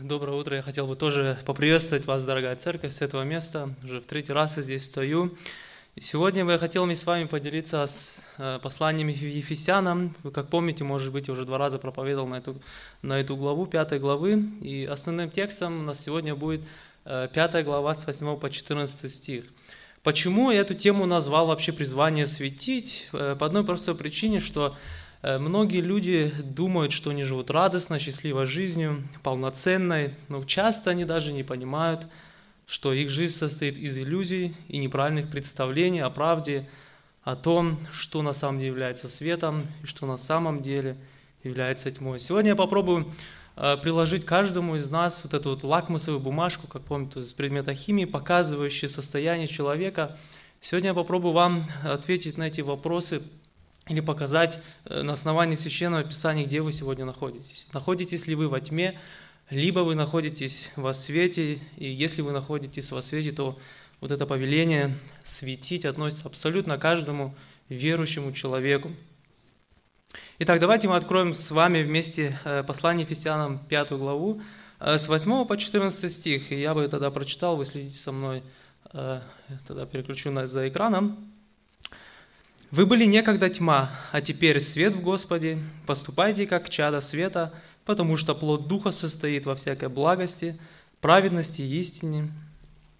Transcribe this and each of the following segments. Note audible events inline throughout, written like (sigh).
Доброе утро. Я хотел бы тоже поприветствовать вас, дорогая церковь, с этого места. Уже в третий раз я здесь стою. И сегодня я хотел мне с вами поделиться с э, посланием Ефесянам. Вы, как помните, может быть, уже два раза проповедовал на эту, на эту главу, пятой главы. И основным текстом у нас сегодня будет э, пятая глава с 8 по 14 стих. Почему я эту тему назвал вообще призвание светить? Э, по одной простой причине, что многие люди думают, что они живут радостно, счастливой жизнью, полноценной, но часто они даже не понимают, что их жизнь состоит из иллюзий и неправильных представлений о правде, о том, что на самом деле является светом и что на самом деле является тьмой. Сегодня я попробую э, приложить каждому из нас вот эту вот лакмусовую бумажку, как помните, из предмета химии, показывающую состояние человека. Сегодня я попробую вам ответить на эти вопросы или показать э, на основании Священного Писания, где вы сегодня находитесь. Находитесь ли вы во тьме, либо вы находитесь во свете, и если вы находитесь во свете, то вот это повеление светить относится абсолютно каждому верующему человеку. Итак, давайте мы откроем с вами вместе э, послание Ефесянам 5 главу, э, с 8 по 14 стих. Я бы тогда прочитал, вы следите со мной, тогда переключу за экраном. Вы были некогда тьма, а теперь свет в Господе. Поступайте как чада света, потому что плод Духа состоит во всякой благости, праведности и истине.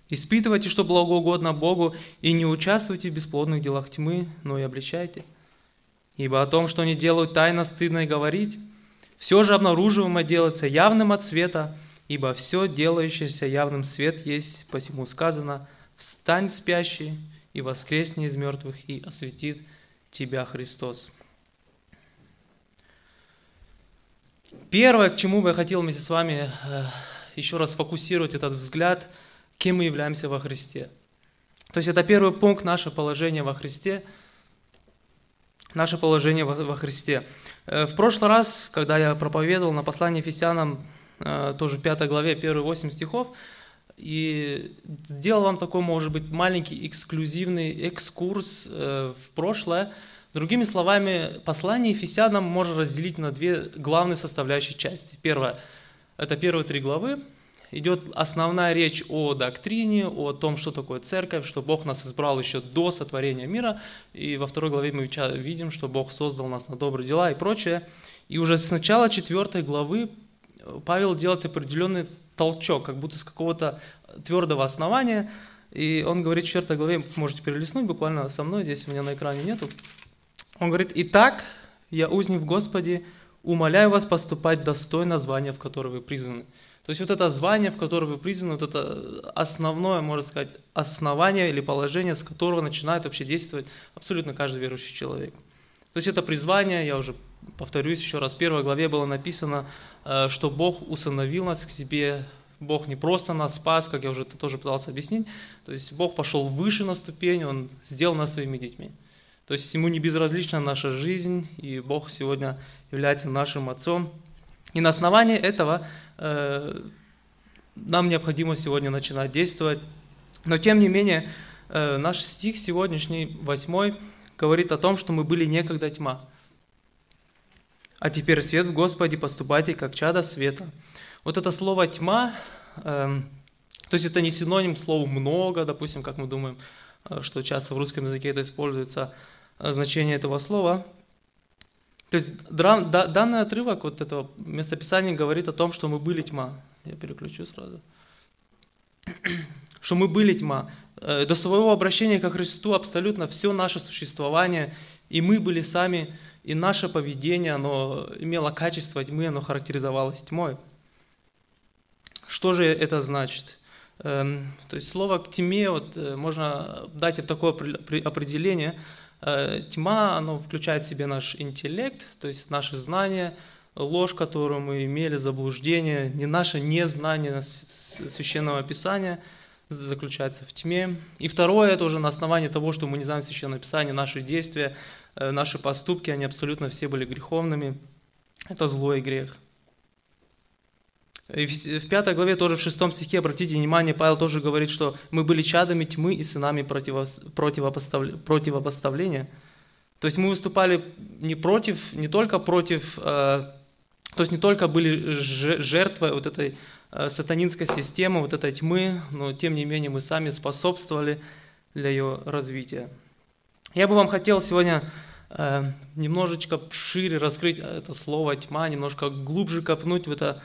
Испытывайте, что благоугодно Богу, и не участвуйте в бесплодных делах тьмы, но и обличайте. Ибо о том, что они делают тайно, стыдно и говорить. Все же обнаруживаемое делается явным от света, ибо все делающееся явным свет есть, посему сказано, «Встань, спящий, и воскресни из мертвых, и осветит тебя Христос. Первое, к чему бы я хотел вместе с вами э, еще раз фокусировать этот взгляд, кем мы являемся во Христе. То есть это первый пункт наше положение во Христе, наше положение во Христе. Э, в прошлый раз, когда я проповедовал на послании Ефесянам, э, тоже в 5 главе, первые 8 стихов, и сделал вам такой, может быть, маленький эксклюзивный экскурс э, в прошлое. Другими словами, послание Ефесянам можно разделить на две главные составляющие части. Первое – это первые три главы. Идет основная речь о доктрине, о том, что такое церковь, что Бог нас избрал еще до сотворения мира. И во второй главе мы видим, что Бог создал нас на добрые дела и прочее. И уже с начала четвертой главы Павел делает определенный толчок, как будто с какого-то твердого основания. И он говорит в 4 главе, можете перелистнуть буквально со мной, здесь у меня на экране нету. Он говорит, «Итак, я узник в Господе, умоляю вас поступать достойно звания, в которое вы призваны». То есть вот это звание, в которое вы призваны, вот это основное, можно сказать, основание или положение, с которого начинает вообще действовать абсолютно каждый верующий человек. То есть это призвание, я уже повторюсь еще раз, в первой главе было написано, что Бог усыновил нас к себе, Бог не просто нас спас, как я уже тоже пытался объяснить, то есть Бог пошел выше на ступень, Он сделал нас своими детьми. То есть Ему не безразлична наша жизнь, и Бог сегодня является нашим Отцом. И на основании этого э, нам необходимо сегодня начинать действовать. Но тем не менее, э, наш стих сегодняшний, восьмой, говорит о том, что мы были некогда тьма. А теперь свет в Господе, поступайте как чада света. Вот это слово «тьма», э, то есть это не синоним слову «много», допустим, как мы думаем, э, что часто в русском языке это используется, э, значение этого слова. То есть данный отрывок вот этого местописания говорит о том, что мы были тьма. Я переключу сразу. Что мы были тьма. Э, до своего обращения ко Христу абсолютно все наше существование, и мы были сами, и наше поведение, оно имело качество тьмы, оно характеризовалось тьмой. Что же это значит? Эм, то есть слово к тьме вот, э, можно дать такое определение. Э, тьма, оно включает в себе наш интеллект, то есть наши знания, ложь, которую мы имели, заблуждение, не наше незнание священного писания заключается в тьме. И второе, это уже на основании того, что мы не знаем священное писание, наши действия, наши поступки, они абсолютно все были греховными. Это злой грех. В пятой главе, тоже в шестом стихе, обратите внимание, Павел тоже говорит, что мы были чадами тьмы и сынами противопоставления. То есть мы выступали не против, не только против э, То есть не только были жертвой вот этой э, сатанинской системы, вот этой тьмы, но тем не менее мы сами способствовали для ее развития. Я бы вам хотел сегодня э, немножечко шире раскрыть это слово тьма, немножко глубже копнуть в это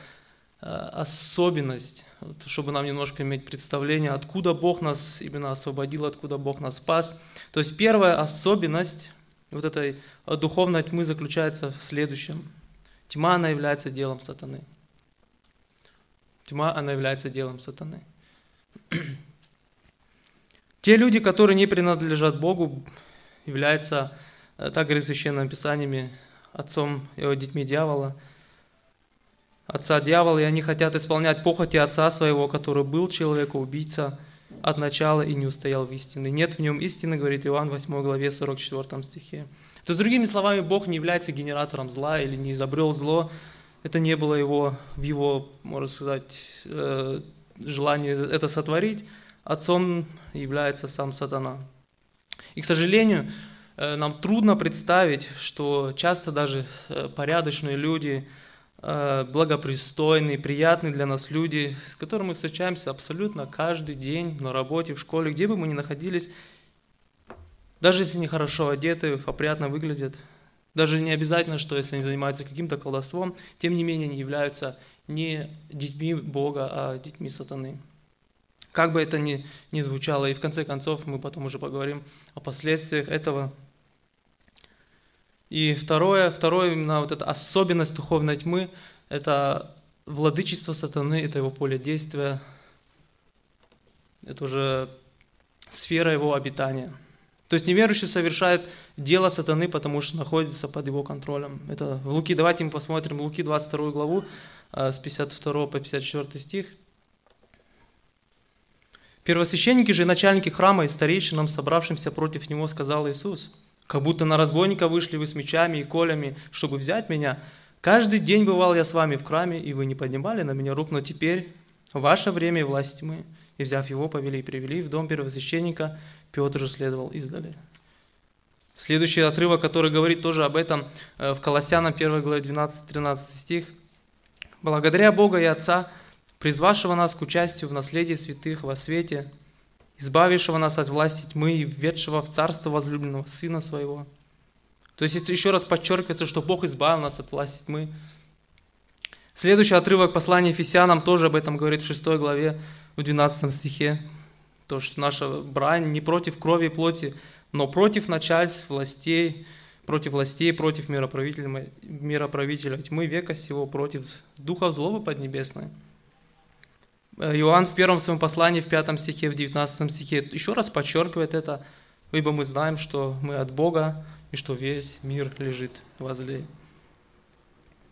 э, особенность, чтобы нам немножко иметь представление, откуда Бог нас именно освободил, откуда Бог нас спас. То есть первая особенность вот этой духовной тьмы заключается в следующем – Тьма, она является делом сатаны. Тьма, она является делом сатаны. (clears throat) Те люди, которые не принадлежат Богу, являются, э, так говорит Священным Писаниями, отцом его детьми дьявола, отца дьявола, и они хотят исполнять похоти отца своего, который был человека, убийца от начала и не устоял в истине. Нет в нем истины, говорит Иоанн в 8 главе 44 стихе. То есть, другими словами, Бог не является генератором зла или не изобрел зло. Это не было его, в его, можно сказать, э, желании это сотворить. Отцом является сам сатана. И, к сожалению, э, нам трудно представить, что часто даже э, порядочные люди, благопристойные, приятные для нас люди, с которыми мы встречаемся абсолютно каждый день на работе, в школе, где бы мы ни находились, даже если они хорошо одеты, опрятно выглядят, даже не обязательно, что если они занимаются каким-то колдовством, тем не менее они являются не детьми Бога, а детьми сатаны. Как бы это ни, ни звучало, и в конце концов мы потом уже поговорим о последствиях этого. И второе, второе именно вот эта особенность духовной тьмы, это владычество сатаны, это его поле действия, это уже сфера его обитания – то есть неверующий совершает дело сатаны, потому что находится под его контролем. Это в Луки, давайте мы посмотрим Луки 22 главу, э, с 52 по 54 стих. Первосвященники же начальники храма и старейшинам, собравшимся против него, сказал Иисус, «Как будто на разбойника вышли вы с мечами и колями, чтобы взять меня. Каждый день бывал я с вами в храме, и вы не поднимали на меня рук, но теперь ваше время и власть тьмы». И взяв его, повели и привели в дом первосвященника, Петр же следовал издали. Следующий отрывок, который говорит тоже об этом, э, в Колоссянам 1 главе 12-13 стих. «Благодаря Бога и Отца, призвавшего нас к участию в наследии святых во свете, избавившего нас от власти тьмы и введшего в царство возлюбленного Сына Своего». То есть это еще раз подчеркивается, что Бог избавил нас от власти тьмы. Следующий отрывок послания Ефесянам тоже об этом говорит в 6 главе, в 12 стихе. То, что наша брань не против крови и плоти, но против начальств, властей, против властей, против мироправителя, мироправителя тьмы века сего, против духов злобы поднебесной. Э, Иоанн в первом своем послании, в пятом стихе, в девятнадцатом стихе еще раз подчеркивает это, ибо мы знаем, что мы от Бога, и что весь мир лежит возле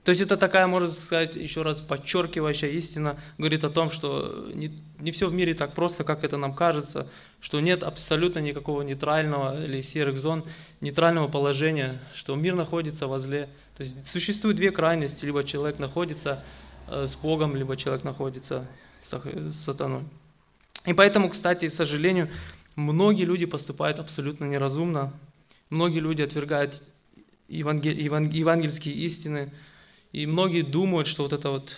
то есть это такая, можно сказать, еще раз подчеркивающая истина, говорит о том, что не, не все в мире так просто, как это нам кажется, что нет абсолютно никакого нейтрального или серых зон, нейтрального положения, что мир находится возле. То есть существуют две крайности, либо человек находится э, с Богом, либо человек находится сатаной. И поэтому, кстати, к сожалению, многие люди поступают абсолютно неразумно, многие люди отвергают евангель, евангельские истины, и многие думают, что вот это вот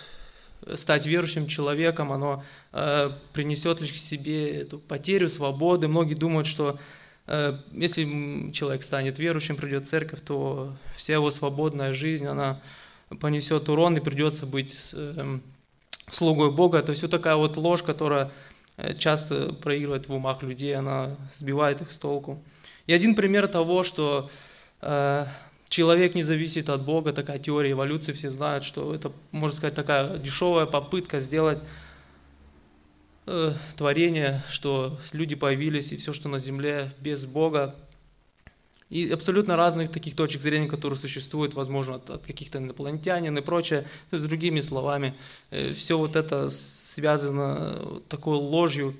стать верующим человеком, оно э, принесет лишь к себе эту потерю свободы. Многие думают, что э, если человек станет верующим, придет в церковь, то вся его свободная жизнь, она понесет урон и придется быть э, слугой Бога. То есть вот такая вот ложь, которая э, часто проигрывает в умах людей, она сбивает их с толку. И один пример того, что э, человек не зависит от Бога, такая теория эволюции, все знают, что это, можно сказать, такая дешевая попытка сделать э, творение, что люди появились, и все, что на земле без Бога. И абсолютно разных таких точек зрения, которые существуют, возможно, от, от каких-то инопланетянин и прочее. То есть, другими словами, э, все вот это связано такой ложью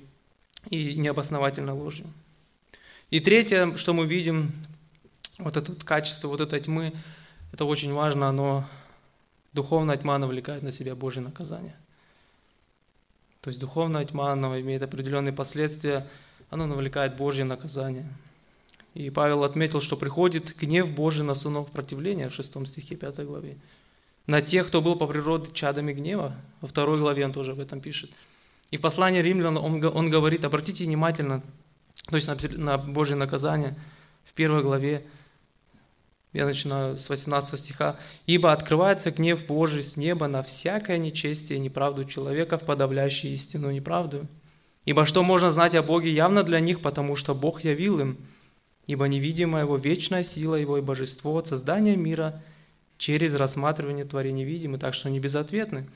и необосновательной ложью. И третье, что мы видим вот это вот качество, вот этой тьмы, это очень важно, оно, духовная тьма навлекает на себя Божье наказание. То есть духовная тьма, она имеет определенные последствия, она навлекает Божье наказание. И Павел отметил, что приходит гнев Божий на сынов противления в 6 стихе 5 главе. на тех, кто был по природе чадами гнева. Во второй главе он тоже об этом пишет. И в послании римлян он, он говорит, обратите внимательно, то есть на, на Божье наказание, в первой главе, я начинаю с 18 стиха. «Ибо открывается гнев Божий с неба на всякое нечестие и неправду человеков, подавляющие истину неправду. Ибо что можно знать о Боге явно для них, потому что Бог явил им, ибо невидимая Его вечная сила Его и божество от создания мира через рассматривание творений видимы, так что они безответны.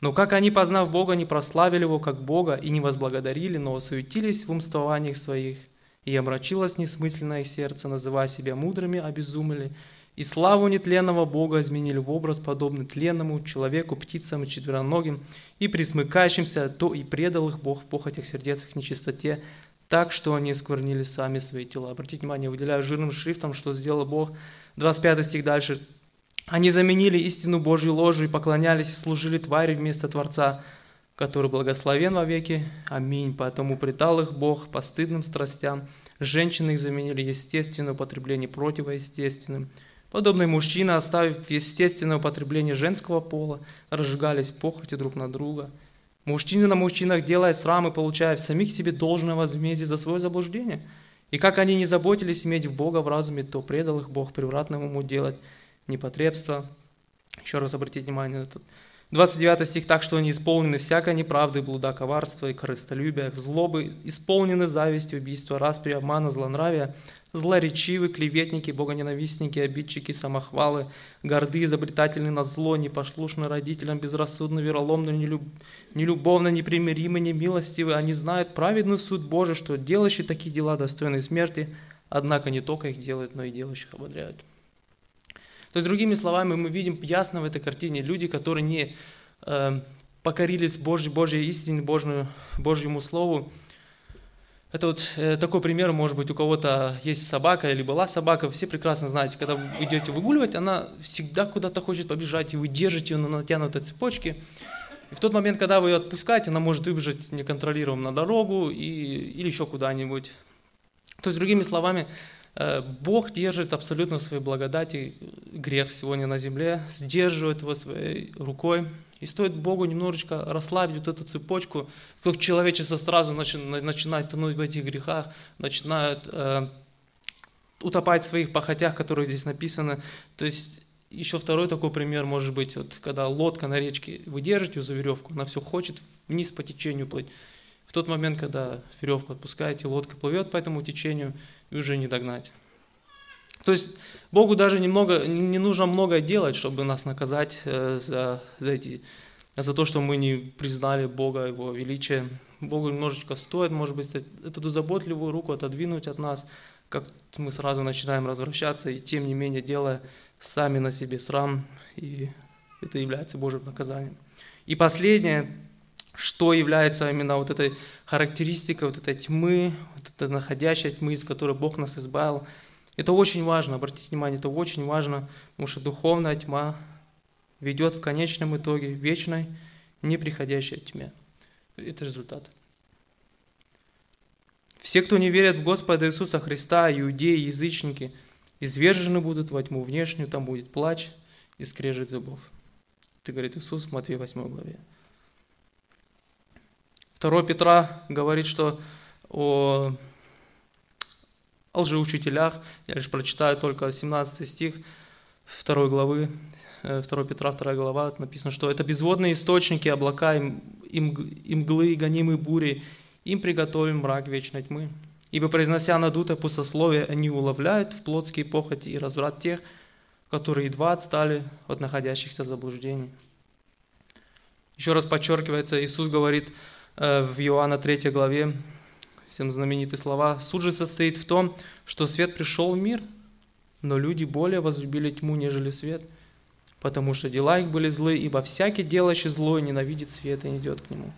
Но как они, познав Бога, не прославили Его как Бога и не возблагодарили, но осуетились в умствованиях своих, и омрачилось несмысленное сердце, называя себя мудрыми, обезумели, и славу нетленного Бога изменили в образ, подобный тленному человеку, птицам и четвероногим, и присмыкающимся, то и предал их Бог в похотях сердец их нечистоте, так, что они сквернили сами свои тела. Обратите внимание, выделяю жирным шрифтом, что сделал Бог. 25 стих дальше. Они заменили истину Божью ложью и поклонялись и служили твари вместо Творца, который благословен во веки. Аминь. Поэтому предал их Бог постыдным страстям. Женщины их заменили естественное употребление противоестественным. Подобные мужчины, оставив естественное употребление женского пола, разжигались похоти друг на друга. Мужчины на мужчинах делая срамы, получая в самих себе должное возмездие за свое заблуждение. И как они не заботились иметь в Бога в разуме, то предал их Бог превратному ему делать непотребство. Еще раз обратите внимание на этот 29 стих, так что они исполнены всякой неправды, блуда, коварства и корыстолюбия, злобы, исполнены завистью, убийства, распри, обмана, злонравия, злоречивы, клеветники, богоненавистники, обидчики, самохвалы, горды, изобретательны на зло, непослушны родителям, безрассудны, вероломны, нелюб... нелюбовно, непримиримы, немилостивы. Они знают праведный суд Божий, что делающие такие дела достойны смерти, однако не только их делают, но и делающих ободряют. То есть, другими словами, мы видим ясно в этой картине люди, которые не э, покорились Божьей, Божьей истине, Божьему, Божьему Слову. Это вот э, такой пример, может быть, у кого-то есть собака или была собака, все прекрасно знаете, когда вы идете выгуливать, она всегда куда-то хочет побежать, и вы держите ее на натянутой цепочке. И в тот момент, когда вы ее отпускаете, она может выбежать неконтролируемо на дорогу и, или еще куда-нибудь. То есть, другими словами, Бог держит абсолютно своей благодати грех сегодня на земле, сдерживает его своей рукой. И стоит Богу немножечко расслабить вот эту цепочку, как человечество сразу начинает тонуть в этих грехах, начинает э, утопать в своих похотях, которые здесь написаны. То есть еще второй такой пример может быть, вот, когда лодка на речке, вы держите ее за веревку, она все хочет вниз по течению плыть. В тот момент, когда веревку отпускаете, лодка плывет по этому течению, и уже не догнать. То есть Богу даже немного, не нужно много делать, чтобы нас наказать э, за, за, эти, за то, что мы не признали Бога, Его величие. Богу немножечко стоит, может быть, эту заботливую руку отодвинуть от нас, как мы сразу начинаем развращаться, и тем не менее делая сами на себе срам, и это является Божьим наказанием. И последнее, что является именно вот этой характеристикой вот этой тьмы, вот этой находящей тьмы, из которой Бог нас избавил. Это очень важно, обратите внимание, это очень важно, потому что духовная тьма ведет в конечном итоге вечной, неприходящей тьме. Это результат. Все, кто не верят в Господа Иисуса Христа, иудеи, язычники, извержены будут во тьму внешнюю, там будет плач и скрежет зубов. Это говорит Иисус в Матвея 8 главе. 2 Петра говорит, что о, лжеучителях, я лишь прочитаю только 17 стих 2 главы, 2 э, Петра 2 глава, написано, что это безводные источники, облака, им мглы, гонимые бури, им приготовим мрак вечной тьмы. Ибо, произнося надутое пустословие, они уловляют в плотские похоти и разврат тех, которые едва отстали от находящихся в заблуждении. Еще раз подчеркивается, Иисус говорит, в Иоанна 3 главе, всем знаменитые слова. «Суд же состоит в том, что свет пришел в мир, но люди более возлюбили тьму, нежели свет, потому что дела их были злы, ибо всякий делающий злое ненавидит свет и не идет к нему,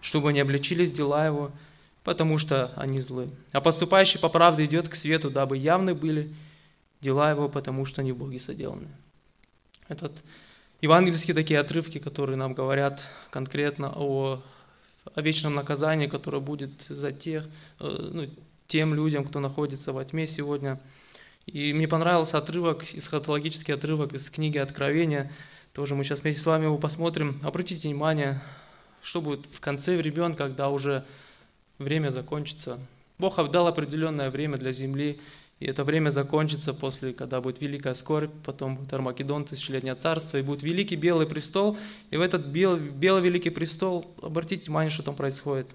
чтобы не обличились дела его, потому что они злы. А поступающий по правде идет к свету, дабы явны были дела его, потому что они в Боге соделаны». Этот евангельские такие отрывки, которые нам говорят конкретно о о вечном наказании, которое будет за тех, э, ну, тем людям, кто находится во тьме сегодня. И мне понравился отрывок, эсхатологический отрывок из книги Откровения. Тоже мы сейчас вместе с вами его посмотрим. Обратите внимание, что будет в конце времен, когда уже время закончится. Бог дал определенное время для земли, и это время закончится после, когда будет великая скорбь, потом будет Армагеддон, тысячелетнее царство, и будет великий белый престол. И в этот белый, белый великий престол, обратите внимание, что там происходит.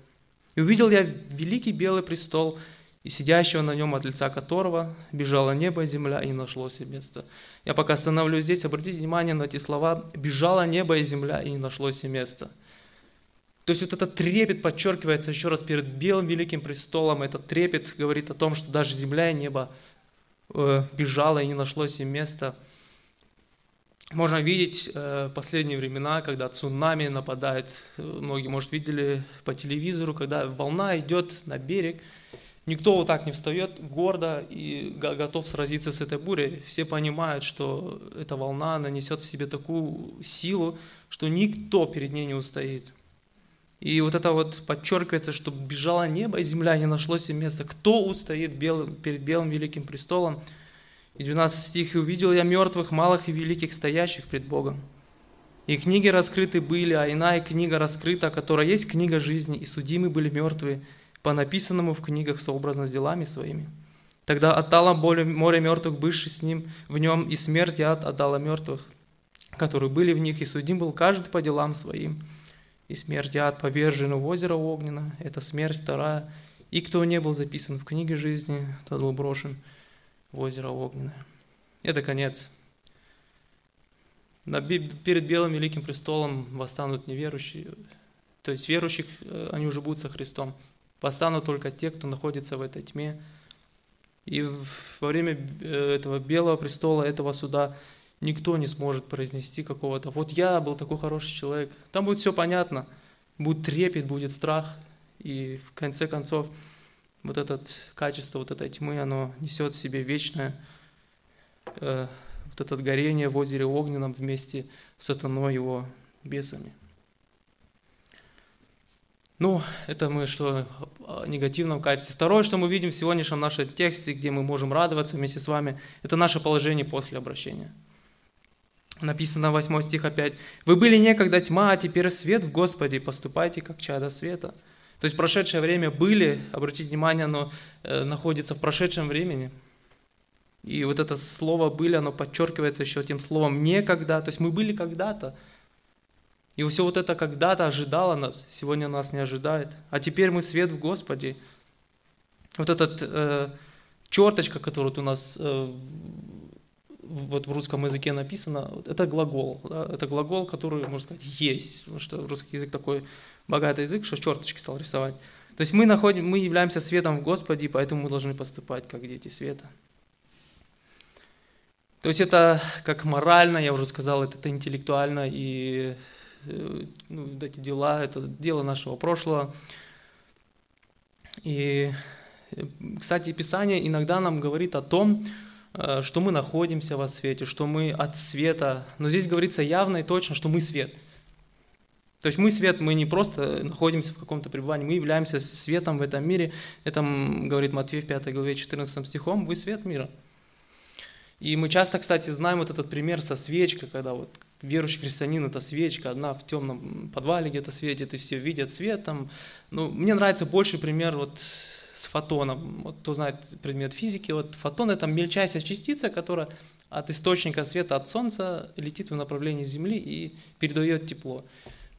И увидел я великий белый престол, и сидящего на нем, от лица которого бежало небо и земля, и не нашлось места. Я пока остановлюсь здесь, обратите внимание на эти слова «бежало небо и земля, и не нашлось места». То есть вот этот трепет подчеркивается еще раз перед белым великим престолом. Этот трепет говорит о том, что даже земля и небо э, бежало и не нашлось им места. Можно видеть э, последние времена, когда цунами нападает. Многие, может, видели по телевизору, когда волна идет на берег. Никто вот так не встает гордо и готов сразиться с этой бурей. Все понимают, что эта волна нанесет в себе такую силу, что никто перед ней не устоит. И вот это вот подчеркивается, что бежало небо и земля, не нашлось им места. Кто устоит белым, перед белым великим престолом? И 12 стих, «И увидел я мертвых, малых и великих, стоящих пред Богом. И книги раскрыты были, а иная книга раскрыта, которая есть книга жизни, и судимы были мертвые, по написанному в книгах сообразно с делами своими. Тогда отдала море мертвых, бывших с ним в нем, и смерть и ад отдала мертвых, которые были в них, и судим был каждый по делам своим и смерть ад повержены в озеро огненно, это смерть вторая. И кто не был записан в книге жизни, тот был брошен в озеро огненное. Это конец. Перед белым великим престолом восстанут неверующие, то есть верующих, э, они уже будут со Христом. Восстанут только те, кто находится в этой тьме. И во время э, этого белого престола, этого суда, никто не сможет произнести какого-то, вот я был такой хороший человек. Там будет все понятно, будет трепет, будет страх, и в конце концов вот это качество вот этой тьмы, оно несет в себе вечное э, вот это горение в озере огненном вместе с сатаной его бесами. Ну, это мы что о негативном качестве. Второе, что мы видим в сегодняшнем нашем тексте, где мы можем радоваться вместе с вами, это наше положение после обращения. Написано 8 стих опять. «Вы были некогда тьма, а теперь свет в Господе, поступайте как чада света». То есть прошедшее время были, обратите внимание, оно э, находится в прошедшем времени. И вот это слово «были», оно подчеркивается еще тем словом «некогда». То есть мы были когда-то. И все вот это когда-то ожидало нас, сегодня нас не ожидает. А теперь мы свет в Господе. Вот этот э, черточка, которая вот у нас э, вот в русском языке написано, это глагол. Да? Это глагол, который, можно сказать, есть. Потому что русский язык такой богатый язык, что черточки стал рисовать. То есть мы, находим, мы являемся светом в Господе, поэтому мы должны поступать как дети света. То есть это как морально, я уже сказал, это, интеллектуально, и э, ну, эти дела, это дело нашего прошлого. И, э, кстати, Писание иногда нам говорит о том, что мы находимся во свете, что мы от света. Но здесь говорится явно и точно, что мы свет. То есть мы свет, мы не просто находимся в каком-то пребывании, мы являемся светом в этом мире. Это говорит Матфей в 5 главе 14 стихом, вы свет мира. И мы часто, кстати, знаем вот этот пример со свечкой, когда вот верующий христианин – это свечка, одна в темном подвале где-то светит, и все видят свет там. Ну, мне нравится больше пример вот с фотоном. Вот кто знает предмет физики, вот фотон – это мельчайшая частица, которая от источника света, от Солнца летит в направлении Земли и передает тепло.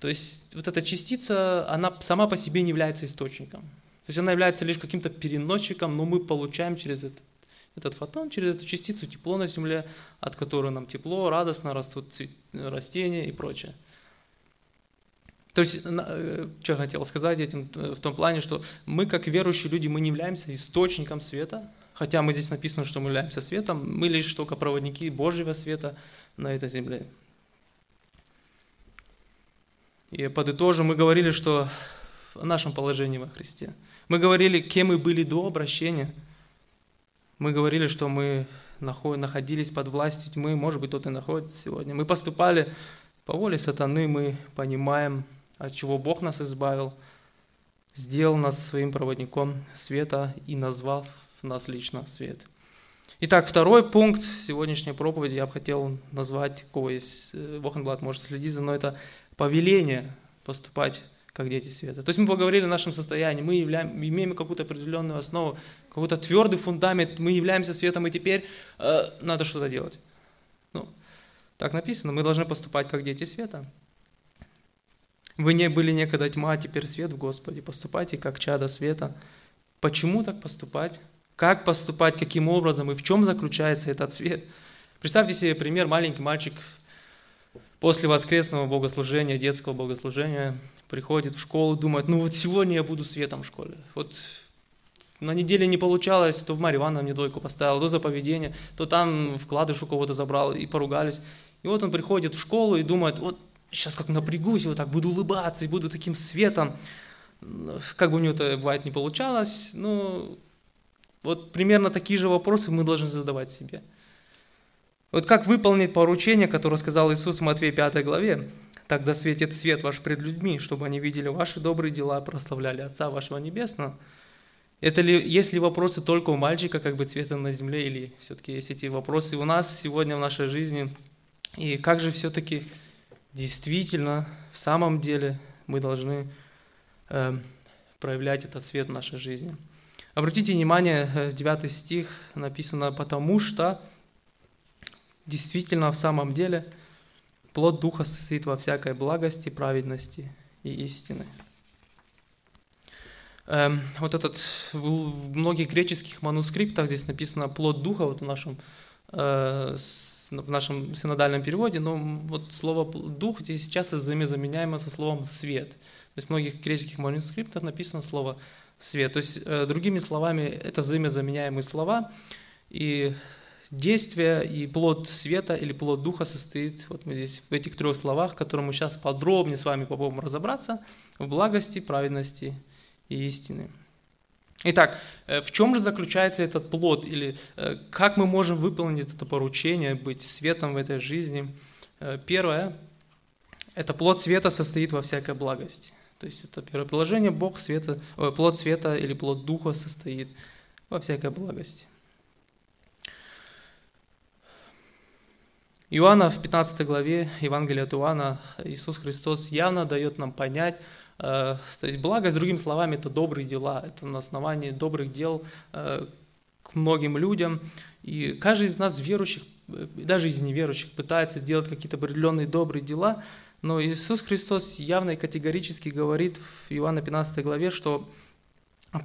То есть вот эта частица, она сама по себе не является источником. То есть она является лишь каким-то переносчиком, но мы получаем через этот, этот фотон, через эту частицу тепло на Земле, от которой нам тепло, радостно растут растения и прочее. То есть, э, что я хотел сказать этим, э, в том плане, что мы, как верующие люди, мы не являемся источником света, хотя мы здесь написано, что мы являемся светом, мы лишь только проводники Божьего света на этой земле. И подытожим, мы говорили, что о нашем положении во Христе. Мы говорили, кем мы были до обращения. Мы говорили, что мы находились под властью тьмы, может быть, кто-то и находится сегодня. Мы поступали по воле сатаны, мы понимаем, от чего Бог нас избавил, сделал нас своим проводником света и назвав нас лично свет. Итак, второй пункт сегодняшней проповеди я бы хотел назвать, кого есть Вохенблат может следить за мной, это повеление поступать как дети света. То есть мы поговорили о нашем состоянии, мы являем, имеем какую-то определенную основу, какой-то твердый фундамент, мы являемся светом, и теперь э, надо что-то делать. Ну, так написано, мы должны поступать как дети света. Вы не были некогда тьма, а теперь свет в Господе. Поступайте как чада света. Почему так поступать? Как поступать, каким образом и в чем заключается этот свет? Представьте себе пример, маленький мальчик после воскресного богослужения, детского богослужения, приходит в школу, думает, ну вот сегодня я буду светом в школе. Вот на неделе не получалось, то в Марья Ивановна мне двойку поставил, то за поведение, то там вкладыш у кого-то забрал и поругались. И вот он приходит в школу и думает, вот сейчас как напрягусь, вот так буду улыбаться и буду таким светом. Как бы у него это бывает не получалось, но вот примерно такие же вопросы мы должны задавать себе. Вот как выполнить поручение, которое сказал Иисус в Матвея 5 главе? «Тогда светит свет ваш пред людьми, чтобы они видели ваши добрые дела и прославляли Отца вашего Небесного». Это ли, есть ли вопросы только у мальчика, как бы цветом на земле, или все-таки есть эти вопросы у нас сегодня в нашей жизни? И как же все-таки действительно, в самом деле, мы должны э, проявлять этот свет в нашей жизни? Обратите внимание, 9 э, стих написано «потому что» Действительно, в самом деле, плод Духа состоит во всякой благости, праведности и истины. Эм, вот этот, в многих греческих манускриптах здесь написано плод Духа, вот в нашем, э, в нашем синодальном переводе, но вот слово Дух здесь часто заменяемо со словом свет. То есть в многих греческих манускриптах написано слово свет. То есть, э, другими словами, это взаимозаменяемые слова, и действие и плод света или плод духа состоит, вот мы здесь в этих трех словах, которые мы сейчас подробнее с вами попробуем разобраться, в благости, праведности и истины. Итак, э, в чем же заключается этот плод, или э, как мы можем выполнить это поручение, быть светом в этой жизни? Э, первое, это плод света состоит во всякой благости. То есть это первое положение, Бог света, плод света или плод духа состоит во всякой благости. Иоанна в 15 главе Евангелия от Иоанна Иисус Христос явно дает нам понять, то есть благость, другими словами, это добрые дела, это на основании добрых дел э, к многим людям. И каждый из нас верующих, э, даже из неверующих, пытается делать какие-то определенные добрые дела, но Иисус Христос явно и категорически говорит в Иоанна 15 главе, что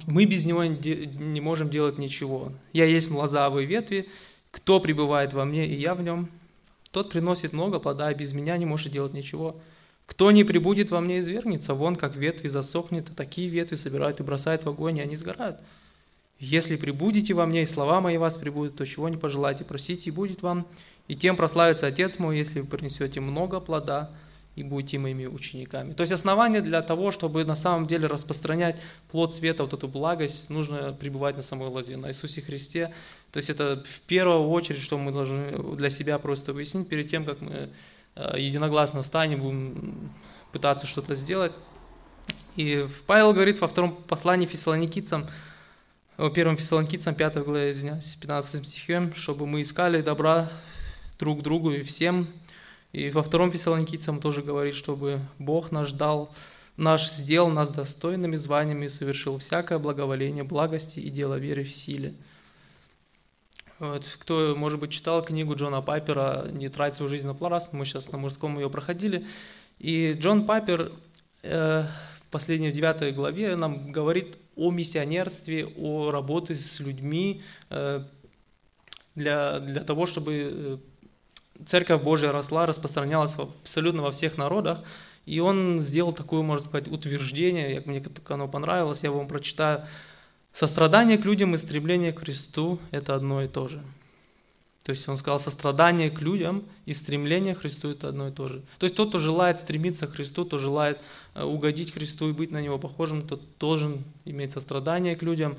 мы без Него не можем делать ничего. «Я есть лозавые ветви, кто пребывает во мне, и я в нем, тот приносит много плода, а без меня не может делать ничего. Кто не прибудет во мне, извергнется, вон как ветви засохнет, а такие ветви собирают и бросают в огонь, и они сгорают. Если прибудете во мне, и слова мои вас прибудут, то чего не пожелайте, просите, и будет вам. И тем прославится Отец мой, если вы принесете много плода, и будете моими учениками. То есть основание для того, чтобы на самом деле распространять плод света, вот эту благость, нужно пребывать на самой лозе, на Иисусе Христе. То есть это в первую очередь, что мы должны для себя просто выяснить перед тем, как мы единогласно встанем, будем пытаться что-то сделать. И Павел говорит во втором послании фессалоникийцам, первым фессалоникийцам, 5 главе, извиняюсь, 15 стихе, чтобы мы искали добра друг другу и всем, и во втором Фессалоникийцам тоже говорит, чтобы Бог наш дал, наш сделал нас достойными званиями и совершил всякое благоволение, благости и дело веры в силе. Вот, кто, может быть, читал книгу Джона Пайпера «Не трать свою жизнь на плараст», мы сейчас на мужском ее проходили, и Джон Пайпер э, в последней, девятой главе нам говорит о миссионерстве, о работе с людьми э, для, для того, чтобы э, Церковь Божья росла, распространялась абсолютно во всех народах, и он сделал такое, можно сказать, утверждение, мне оно понравилось, я вам прочитаю. Сострадание к людям и стремление к Христу – это одно и то же. То есть он сказал, сострадание к людям и стремление к Христу – это одно и то же. То есть тот, кто желает стремиться к Христу, кто желает э, угодить Христу и быть на Него похожим, тот должен иметь сострадание к людям.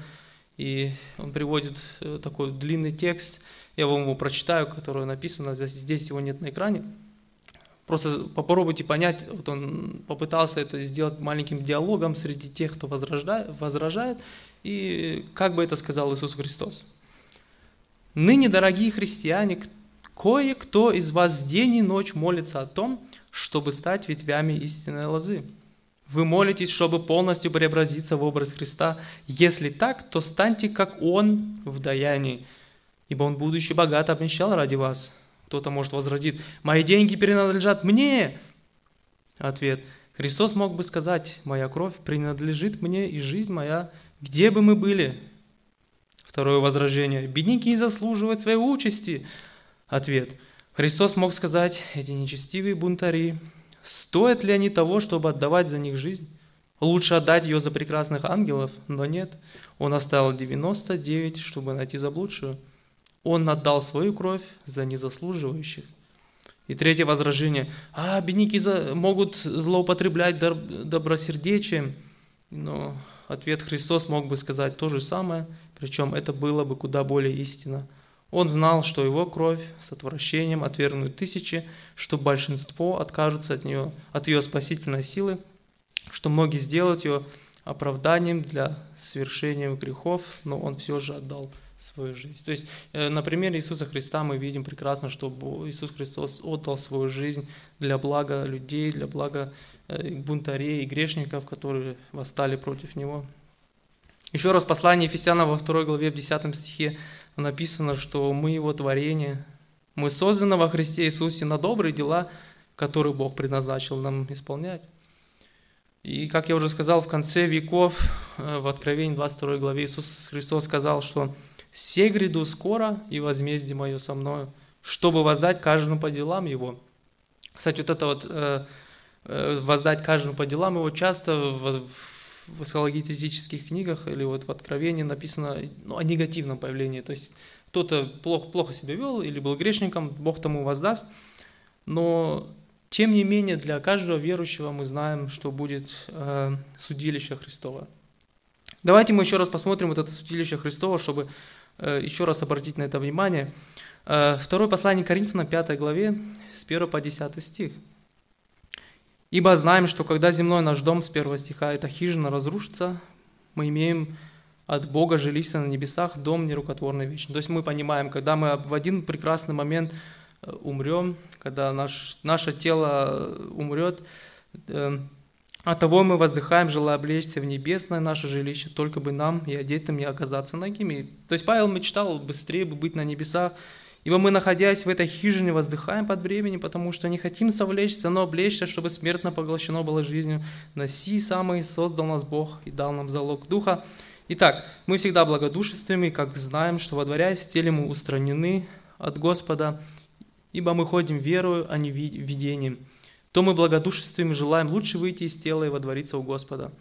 И он приводит э, такой длинный текст – я вам его прочитаю, которое написано, здесь его нет на экране. Просто попробуйте понять, вот он попытался это сделать маленьким диалогом среди тех, кто возражает, возражает, и как бы это сказал Иисус Христос. Ныне, дорогие христиане, кое-кто из вас день и ночь молится о том, чтобы стать ветвями истинной лозы. Вы молитесь, чтобы полностью преобразиться в образ Христа. Если так, то станьте как Он в даянии, ибо Он, будучи богат, обнищал ради вас. Кто-то может возразить, мои деньги принадлежат мне. Ответ, Христос мог бы сказать, моя кровь принадлежит мне и жизнь моя, где бы мы были. Второе возражение, бедняки заслуживают своей участи. Ответ, Христос мог сказать, эти нечестивые бунтари, стоят ли они того, чтобы отдавать за них жизнь? Лучше отдать ее за прекрасных ангелов, но нет. Он оставил 99, чтобы найти заблудшую. Он отдал свою кровь за незаслуживающих. И третье возражение. А, бедняки могут злоупотреблять добросердечием. Но ответ Христос мог бы сказать то же самое, причем это было бы куда более истинно. Он знал, что его кровь с отвращением отвергнут тысячи, что большинство откажутся от нее, от ее спасительной силы, что многие сделают ее оправданием для совершения грехов, но он все же отдал свою жизнь. То есть э, на примере Иисуса Христа мы видим прекрасно, что Иисус Христос отдал свою жизнь для блага людей, для блага бунтарей и грешников, которые восстали против Него. Еще раз послание Ефесяна во второй главе в 10 стихе написано, что мы Его творение, мы созданы во Христе Иисусе на добрые дела, которые Бог предназначил нам исполнять. И, как я уже сказал, в конце веков, э, в Откровении 22 главе Иисус Христос сказал, что «Се гряду скоро, и возмездие мое со мною, чтобы воздать каждому по делам его». Кстати, вот это вот э, э, «воздать каждому по делам его» часто в, в эсхологетических книгах или вот в Откровении написано ну, о негативном появлении. То есть кто-то плохо, плохо себя вел или был грешником, Бог тому воздаст. Но тем не менее для каждого верующего мы знаем, что будет э, судилище Христова. Давайте мы еще раз посмотрим вот это судилище Христова, чтобы э, еще раз обратить на это внимание. Э, второе послание Коринфянам, 5 главе, с 1 по 10 стих. Ибо знаем, что когда земной наш дом с первого стиха, эта хижина разрушится, мы имеем от Бога жилище на небесах, дом нерукотворный вечный. То есть мы понимаем, когда мы в один прекрасный момент э, умрем, когда наш, наше тело умрет, э, от того мы воздыхаем, желая облечься в небесное наше жилище, только бы нам и одетым не оказаться ногими. То есть Павел мечтал быстрее бы быть на небесах, Ибо мы, находясь в этой хижине, воздыхаем под бременем, потому что не хотим совлечься, но облечься, чтобы смертно поглощено было жизнью. На си самый создал нас Бог и дал нам залог Духа. Итак, мы всегда благодушествуем, и как знаем, что водворяясь в теле мы устранены от Господа, ибо мы ходим верою, а не видением. То мы благодушествуем и желаем лучше выйти из тела и водвориться у Господа.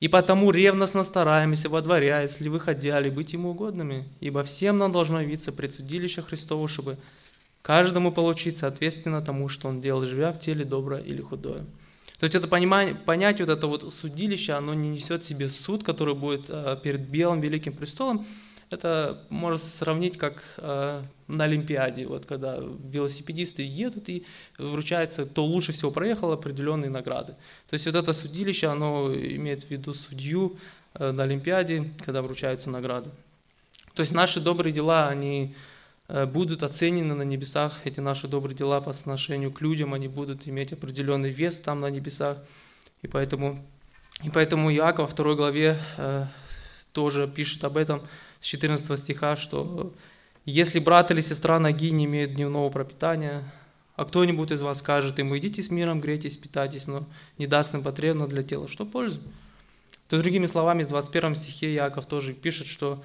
И потому ревностно стараемся во дворе, если выходяли, быть ему угодными, ибо всем нам должно явиться предсудилище Христово, чтобы каждому получить соответственно тому, что он делал, живя в теле доброе или худое. То есть это понимание, понять вот это вот судилище, оно не несет в себе суд, который будет э, перед белым великим престолом, это можно сравнить как э, на Олимпиаде, вот когда велосипедисты едут и вручается, кто лучше всего проехал, определенные награды. То есть вот это судилище, оно имеет в виду судью э, на Олимпиаде, когда вручаются награды. То есть наши добрые дела, они э, будут оценены на небесах, эти наши добрые дела по отношению к людям, они будут иметь определенный вес там на небесах. И поэтому, и поэтому Иаков во второй главе э, тоже пишет об этом, с 14 стиха, что если брат или сестра ноги не имеют дневного пропитания, а кто-нибудь из вас скажет ему, идите с миром, грейтесь, питайтесь, но не даст им потребно для тела, что пользу? То другими словами, в 21 стихе Яков тоже пишет, что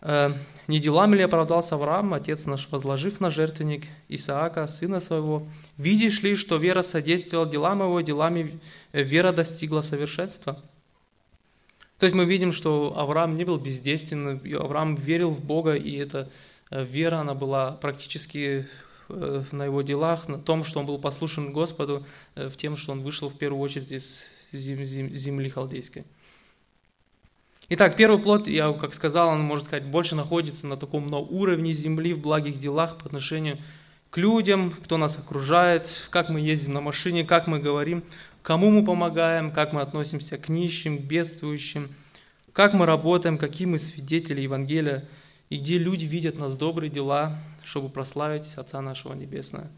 э, «Не делами ли оправдался Авраам, отец наш, возложив на жертвенник Исаака, сына своего? Видишь ли, что вера содействовала делам его, делами э, вера достигла совершенства?» То есть мы видим, что Авраам не был бездейственным, Авраам верил в Бога, и эта э, вера, она была практически э, на его делах, на том, что он был послушен Господу, э, в тем, что он вышел в первую очередь из земли халдейской. Итак, первый плод, я как сказал, он, можно сказать, больше находится на таком на уровне земли в благих делах по отношению к людям, кто нас окружает, как мы ездим на машине, как мы говорим кому мы помогаем, как мы относимся к нищим, бедствующим, как мы работаем, какие мы свидетели Евангелия. и где люди видят нас добрые дела, чтобы прославить Отца нашего Небесного.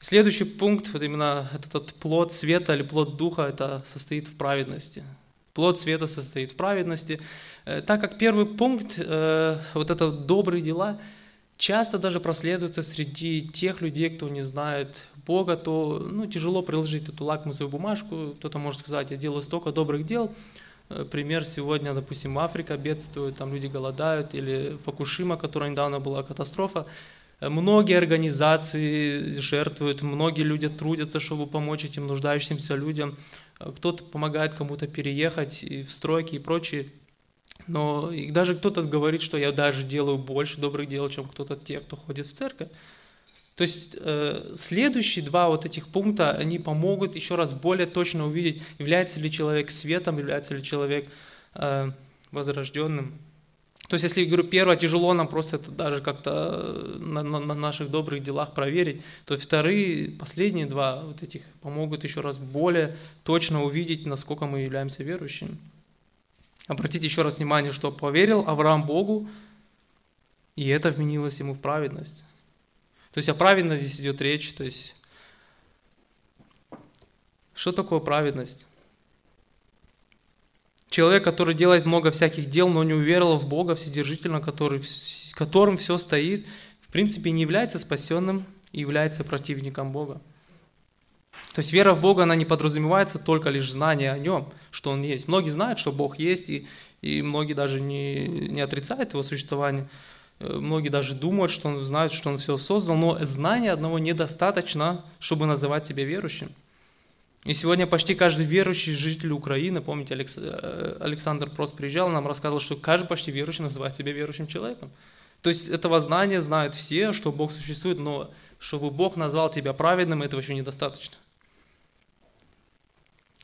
Следующий пункт, вот именно этот плод света или плод духа, это состоит в праведности. Плод света состоит в праведности. Э, так как первый пункт, э, вот это добрые дела, часто даже проследуется среди тех людей, кто не знает Бога, то ну, тяжело приложить эту лакмусовую бумажку. Кто-то может сказать, я делаю столько добрых дел. Э, пример сегодня, допустим, Африка бедствует, там люди голодают, или Фукушима, которая недавно была катастрофа. Э, многие организации жертвуют, многие люди трудятся, чтобы помочь этим нуждающимся людям. Э, кто-то помогает кому-то переехать и в стройки и прочее. Но и даже кто-то говорит, что я даже делаю больше добрых дел, чем кто-то те, кто ходит в церковь. То есть э, следующие два вот этих пункта, они помогут еще раз более точно увидеть, является ли человек светом, является ли человек э, возрожденным. То есть, если, говорю, первое, тяжело нам просто это даже как-то на, на, на наших добрых делах проверить, то вторые, последние два вот этих помогут еще раз более точно увидеть, насколько мы являемся верующими. Обратите еще раз внимание, что поверил Авраам Богу, и это вменилось ему в праведность. То есть о праведности здесь идет речь. То есть, что такое праведность? Человек, который делает много всяких дел, но не уверовал в Бога Вседержительно, который, которым все стоит, в принципе, не является спасенным и является противником Бога. То есть вера в Бога, она не подразумевается только лишь знание о Нем, что Он есть. Многие знают, что Бог есть, и, и многие даже не, не отрицают Его существование. Э, многие даже думают, что он знает, что он все создал, но знания одного недостаточно, чтобы называть себя верующим. И сегодня почти каждый верующий житель Украины, помните, э, Александр просто приезжал, нам рассказывал, что каждый почти верующий называет себя верующим человеком. То есть этого знания знают все, что Бог существует, но чтобы Бог назвал тебя праведным, этого еще недостаточно.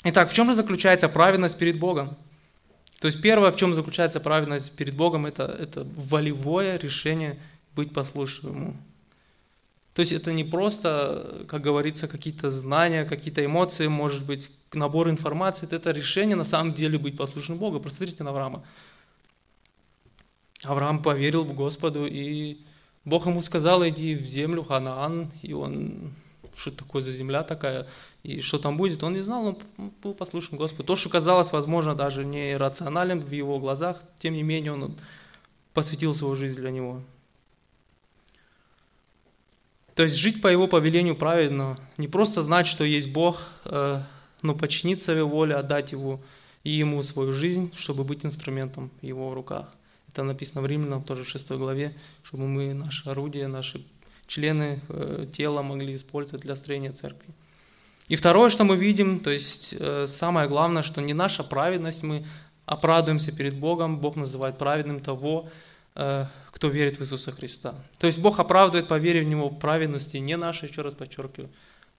Итак, в чем же заключается праведность перед Богом? То есть первое, в чем заключается праведность перед Богом, это, это волевое решение быть послушным. То есть это не просто, как говорится, какие-то знания, какие-то эмоции, может быть, набор информации, это решение на самом деле быть послушным Богу. Посмотрите на Авраама. Авраам поверил в Господу, и Бог ему сказал, иди в землю Ханаан, и он что такое за земля такая, и что там будет, он не знал, он был послушен Господу. То, что казалось, возможно, даже не рациональным в его глазах, тем не менее он посвятил свою жизнь для него. То есть жить по его повелению правильно, не просто знать, что есть Бог, э, но подчиниться его воле, отдать его и ему свою жизнь, чтобы быть инструментом в его руках. Это написано в Римлянам, тоже в 6 главе, чтобы мы, наше орудие, наши члены э, тела могли использовать для строения церкви. И второе, что мы видим, то есть э, самое главное, что не наша праведность, мы оправдываемся перед Богом, Бог называет праведным того, э, кто верит в Иисуса Христа. То есть Бог оправдывает по вере в Него праведности, не нашей, еще раз подчеркиваю,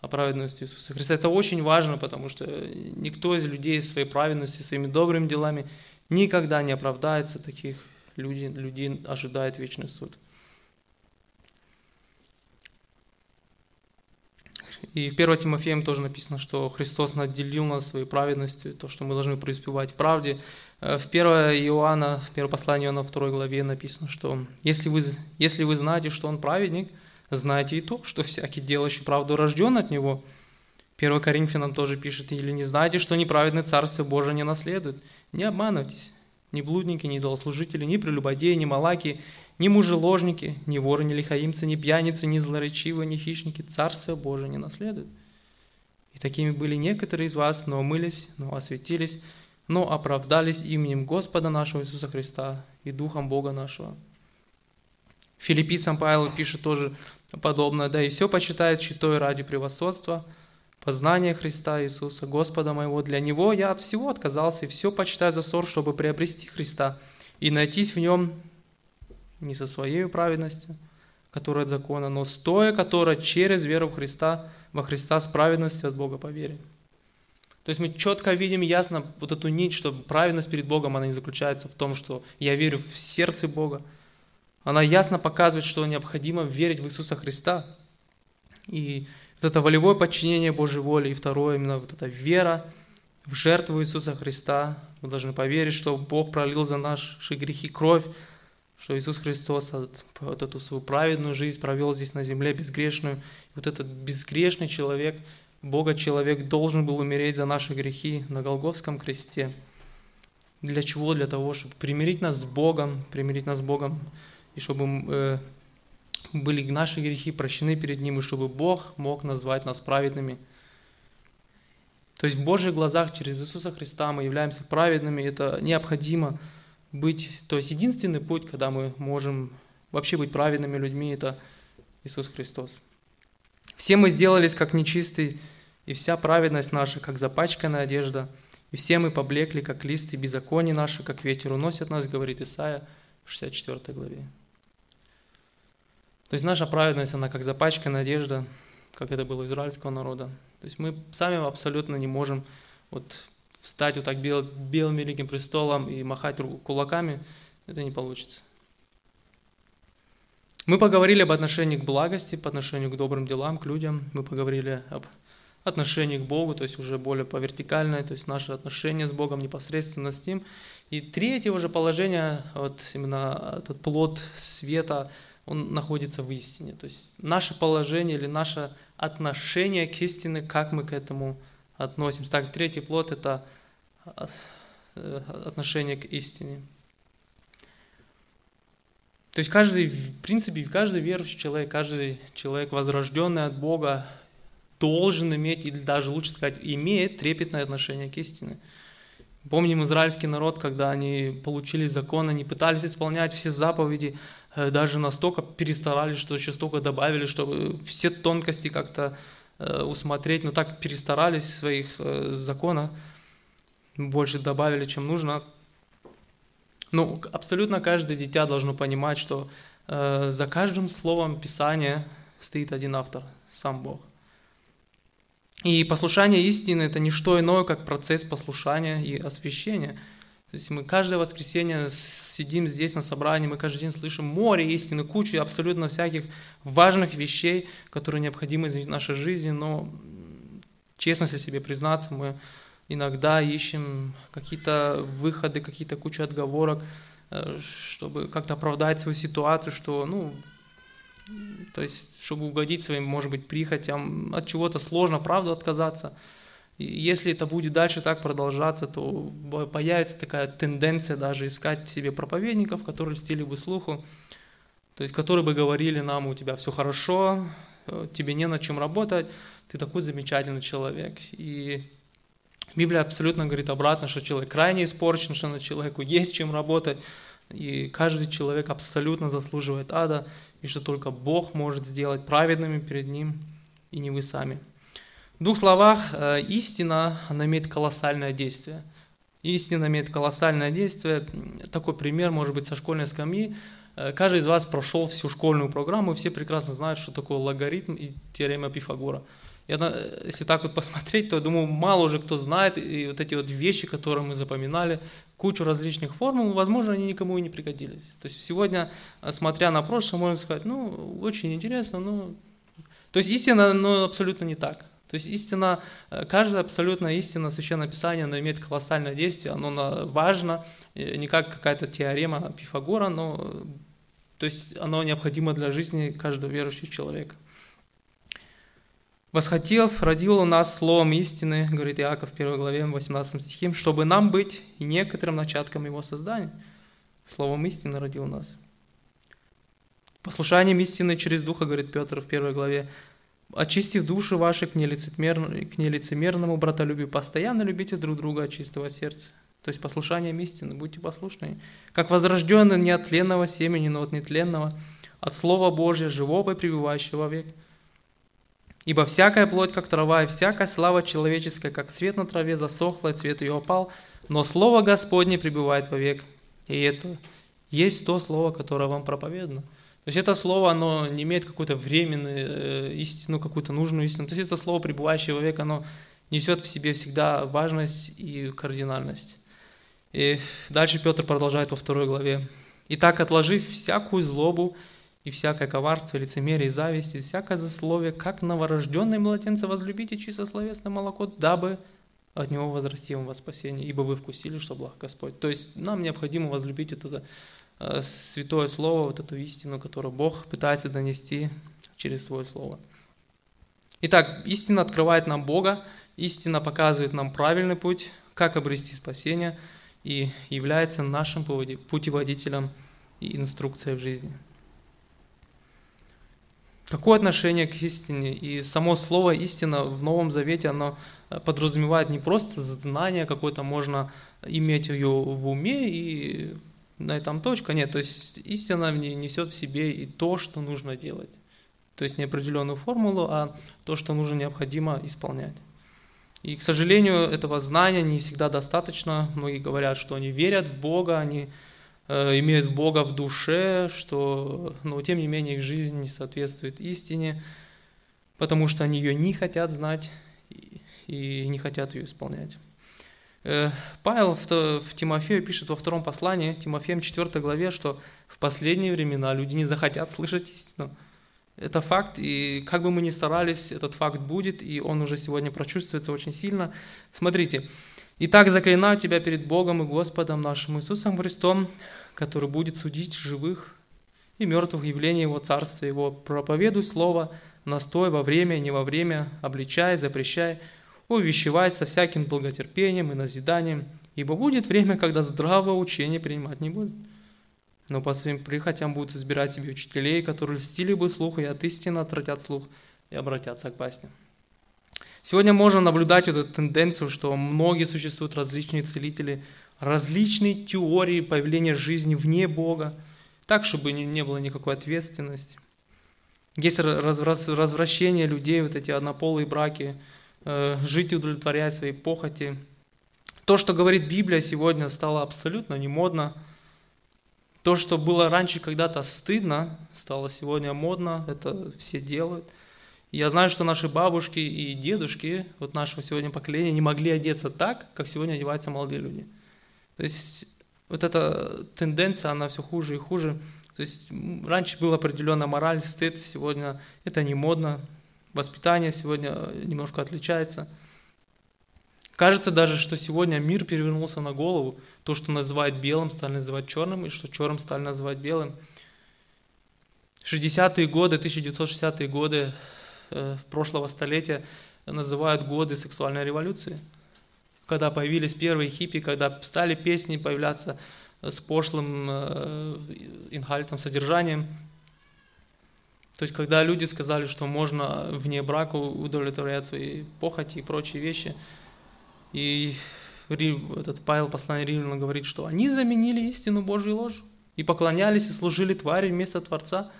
а праведности Иисуса Христа. Это очень важно, потому что никто из людей своей праведностью, своими добрыми делами никогда не оправдается, таких людей, людей ожидает вечный суд. И в 1 Тимофеем тоже написано, что Христос наделил нас своей праведностью, то, что мы должны преуспевать в правде. Э, в 1 Иоанна, в 1 послании Иоанна 2 главе написано, что если вы, если вы знаете, что Он праведник, знайте и то, что всякий делающий правду рожден от Него. 1 Коринфянам тоже пишет, или не знаете, что неправедный Царство Божие не наследует. Не обманывайтесь, ни блудники, ни долослужители, ни прелюбодеи, ни малаки, ни мужеложники, ни воры, ни лихаимцы, ни пьяницы, ни злоречивые, ни хищники Царство Божие не наследуют. И такими были некоторые из вас, но умылись, но осветились, но оправдались именем Господа нашего Иисуса Христа и Духом Бога нашего. Филиппийцам Павел пишет тоже подобное, да и все почитает щитой ради превосходства, познания Христа Иисуса, Господа моего. Для Него я от всего отказался и все почитаю за ссор, чтобы приобрести Христа и найтись в Нем не со своей праведностью, которая от закона, но стоя, которая через веру в Христа, во Христа с праведностью от Бога по вере. То есть мы четко видим ясно вот эту нить, что праведность перед Богом, она не заключается в том, что я верю в сердце Бога. Она ясно показывает, что необходимо верить в Иисуса Христа. И вот это волевое подчинение Божьей воле, и второе, именно вот эта вера в жертву Иисуса Христа. Мы должны поверить, что Бог пролил за наши грехи кровь, что Иисус Христос вот эту свою праведную жизнь провел здесь на земле, безгрешную. Вот этот безгрешный человек, Бога человек, должен был умереть за наши грехи на Голговском кресте. Для чего? Для того, чтобы примирить нас с Богом, примирить нас с Богом, и чтобы э, были наши грехи прощены перед Ним, и чтобы Бог мог назвать нас праведными. То есть в Божьих глазах через Иисуса Христа мы являемся праведными, это необходимо быть, то есть единственный путь, когда мы можем вообще быть праведными людьми, это Иисус Христос. Все мы сделались как нечистый, и вся праведность наша, как запачканная одежда, и все мы поблекли, как листы, беззаконие наши, как ветер уносят нас, говорит Исаия в 64 главе. То есть наша праведность, она как запачканная одежда, как это было у израильского народа. То есть мы сами абсолютно не можем вот встать вот так бел, белым великим престолом и махать кулаками, это не получится. Мы поговорили об отношении к благости, по отношению к добрым делам, к людям. Мы поговорили об отношении к Богу, то есть уже более по вертикальной, то есть наше отношение с Богом непосредственно с Ним. И третье уже положение, вот именно этот плод света, он находится в истине. То есть наше положение или наше отношение к истине, как мы к этому относимся. Так, третий плод – это э, отношение к истине. То есть каждый, в принципе, каждый верующий человек, каждый человек, возрожденный от Бога, должен иметь, или даже лучше сказать, имеет трепетное отношение к истине. Помним израильский народ, когда они получили закон, они пытались исполнять все заповеди, Э, даже настолько перестарались, что еще столько добавили, чтобы все тонкости как-то усмотреть, но так перестарались своих э, законах, больше добавили, чем нужно. Ну, абсолютно каждое дитя должно понимать, что за каждым словом Писания стоит один автор, сам Бог. И послушание истины – это не что иное, как процесс послушания и освящения – то есть мы каждое воскресенье сидим здесь на собрании, мы каждый день слышим море истины, кучу абсолютно всяких важных вещей, которые необходимы в нашей жизни, но честно если себе признаться, мы иногда ищем какие-то выходы, какие-то кучу отговорок, э, чтобы как-то оправдать свою ситуацию, что, ну, то есть, чтобы угодить своим, может быть, прихотям, от чего-то сложно, правда, отказаться – если это будет дальше так продолжаться, то появится такая тенденция даже искать себе проповедников, которые льстили бы слуху, то есть которые бы говорили нам, у тебя все хорошо, э, тебе не над чем работать, ты такой замечательный человек. И Библия абсолютно говорит обратно, что человек крайне испорчен, что на человеку есть чем работать, и каждый человек абсолютно заслуживает ада, и что только Бог может сделать праведными перед Ним, и не вы сами. В двух словах, э, истина, она имеет колоссальное действие. Истина имеет колоссальное действие. Такой пример может быть со школьной скамьи. Э, каждый из вас прошел всю школьную программу, и все прекрасно знают, что такое логарифм и теорема Пифагора. Она, э, если так вот посмотреть, то я думаю, мало уже кто знает, и вот эти вот вещи, которые мы запоминали, кучу различных формул, возможно, они никому и не пригодились. То есть сегодня, смотря на прошлое, можно сказать, ну, очень интересно, но... То есть истина, ну, абсолютно не так. То есть истина, э, каждая абсолютная истина Священного Писания, она имеет колоссальное действие, оно важно, не как какая-то теорема Пифагора, но то есть оно необходимо для жизни каждого верующего человека. «Восхотев, родил у нас словом истины, говорит Иаков в 1 главе 18 стихе, чтобы нам быть некоторым начатком его создания. Словом истины родил нас. Послушанием истины через Духа, говорит Петр в 1 главе, очистив души ваши к, нелицемер... к нелицемерному братолюбию, постоянно любите друг друга от чистого сердца. То есть послушанием истины, будьте послушны. Как возрожденные не от тленного семени, но от нетленного, от Слова Божьего, живого и пребывающего век. Ибо всякая плоть, как трава, и всякая слава человеческая, как цвет на траве, засохла, и цвет ее опал, но Слово Господне пребывает вовек. И это есть то Слово, которое вам проповедано. То есть это слово, оно не имеет какую-то временную э, истину, какую-то нужную истину. То есть это слово, пребывающее во век, оно несет в себе всегда важность и кардинальность. И дальше Петр продолжает во второй главе. «Итак, отложив всякую злобу и всякое коварство, лицемерие и зависть, и всякое засловие, как новорожденные младенцы возлюбите чисто словесное молоко, дабы от Него возрастим во спасение, ибо вы вкусили, что благ Господь. То есть нам необходимо возлюбить это святое Слово, вот эту истину, которую Бог пытается донести через Свое Слово. Итак, истина открывает нам Бога, истина показывает нам правильный путь, как обрести спасение и является нашим путеводителем и инструкцией в жизни. Какое отношение к истине? И само слово «истина» в Новом Завете, оно э, подразумевает не просто знание какое-то, можно иметь ее в уме и на этом точка. Нет, то есть истина несет в себе и то, что нужно делать. То есть не определенную формулу, а то, что нужно необходимо исполнять. И, к сожалению, этого знания не всегда достаточно. Многие говорят, что они верят в Бога, они Э, имеют Бога в душе, что, но тем не менее их жизнь не соответствует истине, потому что они ее не хотят знать и не хотят ее исполнять. Э, Павел в Тимофею пишет во втором послании, Тимофеем 4 главе, что в последние времена люди не захотят слышать истину. Это факт, и как бы мы ни старались, этот факт будет, и он уже сегодня прочувствуется очень сильно. Смотрите, «Итак, заклинаю тебя перед Богом и Господом нашим Иисусом Христом, который будет судить живых и мертвых явлений Его Царства Его. Проповедуй Слово, настой во время не во время, обличай, запрещай, увещевай со всяким долготерпением и назиданием, ибо будет время, когда здравого учения принимать не будут. Но по своим прихотям будут избирать себе учителей, которые льстили бы слух и от истины отвратят слух и обратятся к басням. Сегодня можно наблюдать эту тенденцию, что многие существуют различные целители, различные теории появления жизни вне Бога, так, чтобы не, было никакой ответственности. Есть развращ, развращение людей, вот эти однополые браки, жить и удовлетворять свои похоти. То, что говорит Библия сегодня, стало абсолютно не модно. То, что было раньше когда-то стыдно, стало сегодня модно, это все делают. я знаю, что наши бабушки и дедушки, вот нашего сегодня поколения, не могли одеться так, как сегодня одеваются молодые люди. То есть вот эта тенденция, она все хуже и хуже. То есть раньше была определенная мораль, стыд, сегодня это не модно. Воспитание сегодня немножко отличается. Кажется даже, что сегодня мир перевернулся на голову. То, что называют белым, стали называть черным, и что черным стали называть белым. 60-е годы, 1960-е годы э, прошлого столетия называют годы сексуальной революции – когда появились первые хиппи, когда стали песни появляться с пошлым э, инхальтом, содержанием. То есть, когда люди сказали, что можно вне брака удовлетворять свои похоти и прочие вещи, и этот Павел, послание Римляна, говорит, что они заменили истину Божью ложь и поклонялись и служили твари вместо Творца.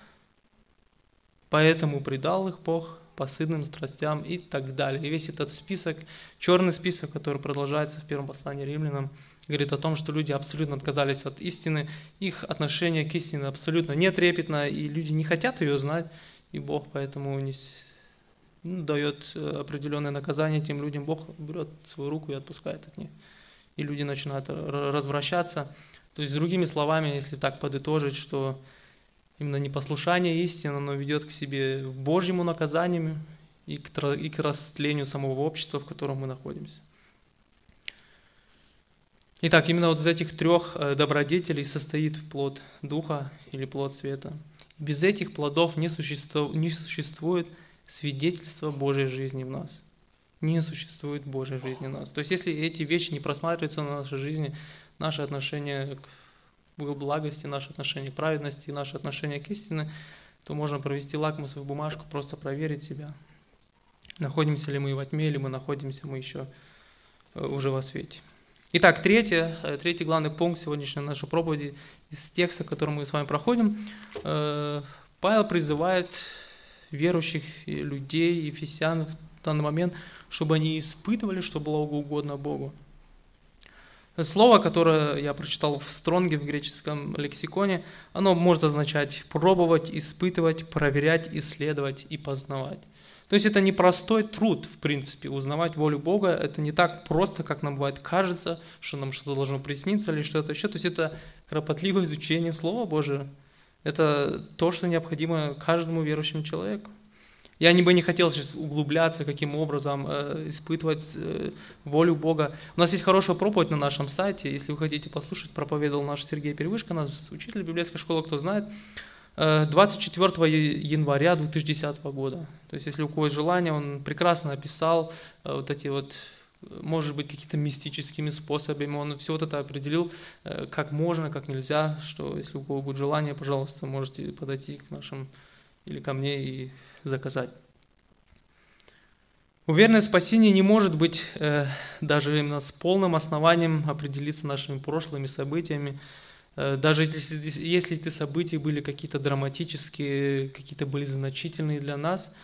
Поэтому предал их Бог посыльным страстям и так далее. И весь этот список, черный список, который продолжается в первом послании римлянам, говорит о том, что люди абсолютно отказались от истины, их отношение к истине абсолютно нетрепетно, и люди не хотят ее знать, и Бог поэтому не, ну, дает э, определенное наказание тем людям, Бог берет свою руку и отпускает от них. И люди начинают развращаться. То есть, другими словами, если так подытожить, что именно непослушание истины, оно ведет к себе Божьему наказанию и к, и к растлению самого общества, в котором мы находимся. Итак, именно вот из этих трех э, добродетелей состоит плод Духа или плод Света. Без этих плодов не существует, не существует свидетельства Божьей жизни в нас. Не существует Божьей жизни в нас. То есть, если эти вещи не просматриваются на нашей жизни, наше отношение к благости, наше отношение к праведности наше отношение к истине, то можно провести лакмусовую бумажку, просто проверить себя. Находимся ли мы во тьме, или мы находимся мы еще э, уже во свете. Итак, третье, э, третий главный пункт сегодняшней нашей проповеди из текста, который мы с вами проходим. Э, Павел призывает верующих людей, ефесян в данный момент, чтобы они испытывали, что было угодно Богу. Слово, которое я прочитал в Стронге, в греческом лексиконе, оно может означать пробовать, испытывать, проверять, исследовать и познавать. То есть это не простой труд, в принципе, узнавать волю Бога. Это не так просто, как нам бывает кажется, что нам что-то должно присниться или что-то еще. То есть это кропотливое изучение Слова Божия. Это то, что необходимо каждому верующему человеку. Я бы не хотел сейчас углубляться, каким образом э, испытывать э, волю Бога. У нас есть хорошая проповедь на нашем сайте, если вы хотите послушать, проповедовал наш Сергей Перевышко, наш учитель библейской школы, кто знает, 24 э, января 2010 года. То есть, если у кого есть желание, он прекрасно описал э, вот эти вот может быть, какими-то мистическими способами. Он все вот это определил, э, как можно, как нельзя, что если у кого будет желание, пожалуйста, можете подойти к нашим или ко мне и заказать. Уверенное спасение не может быть э, даже именно с полным основанием определиться нашими прошлыми событиями. Э, даже если, если эти события были какие-то драматические, какие-то были значительные для нас –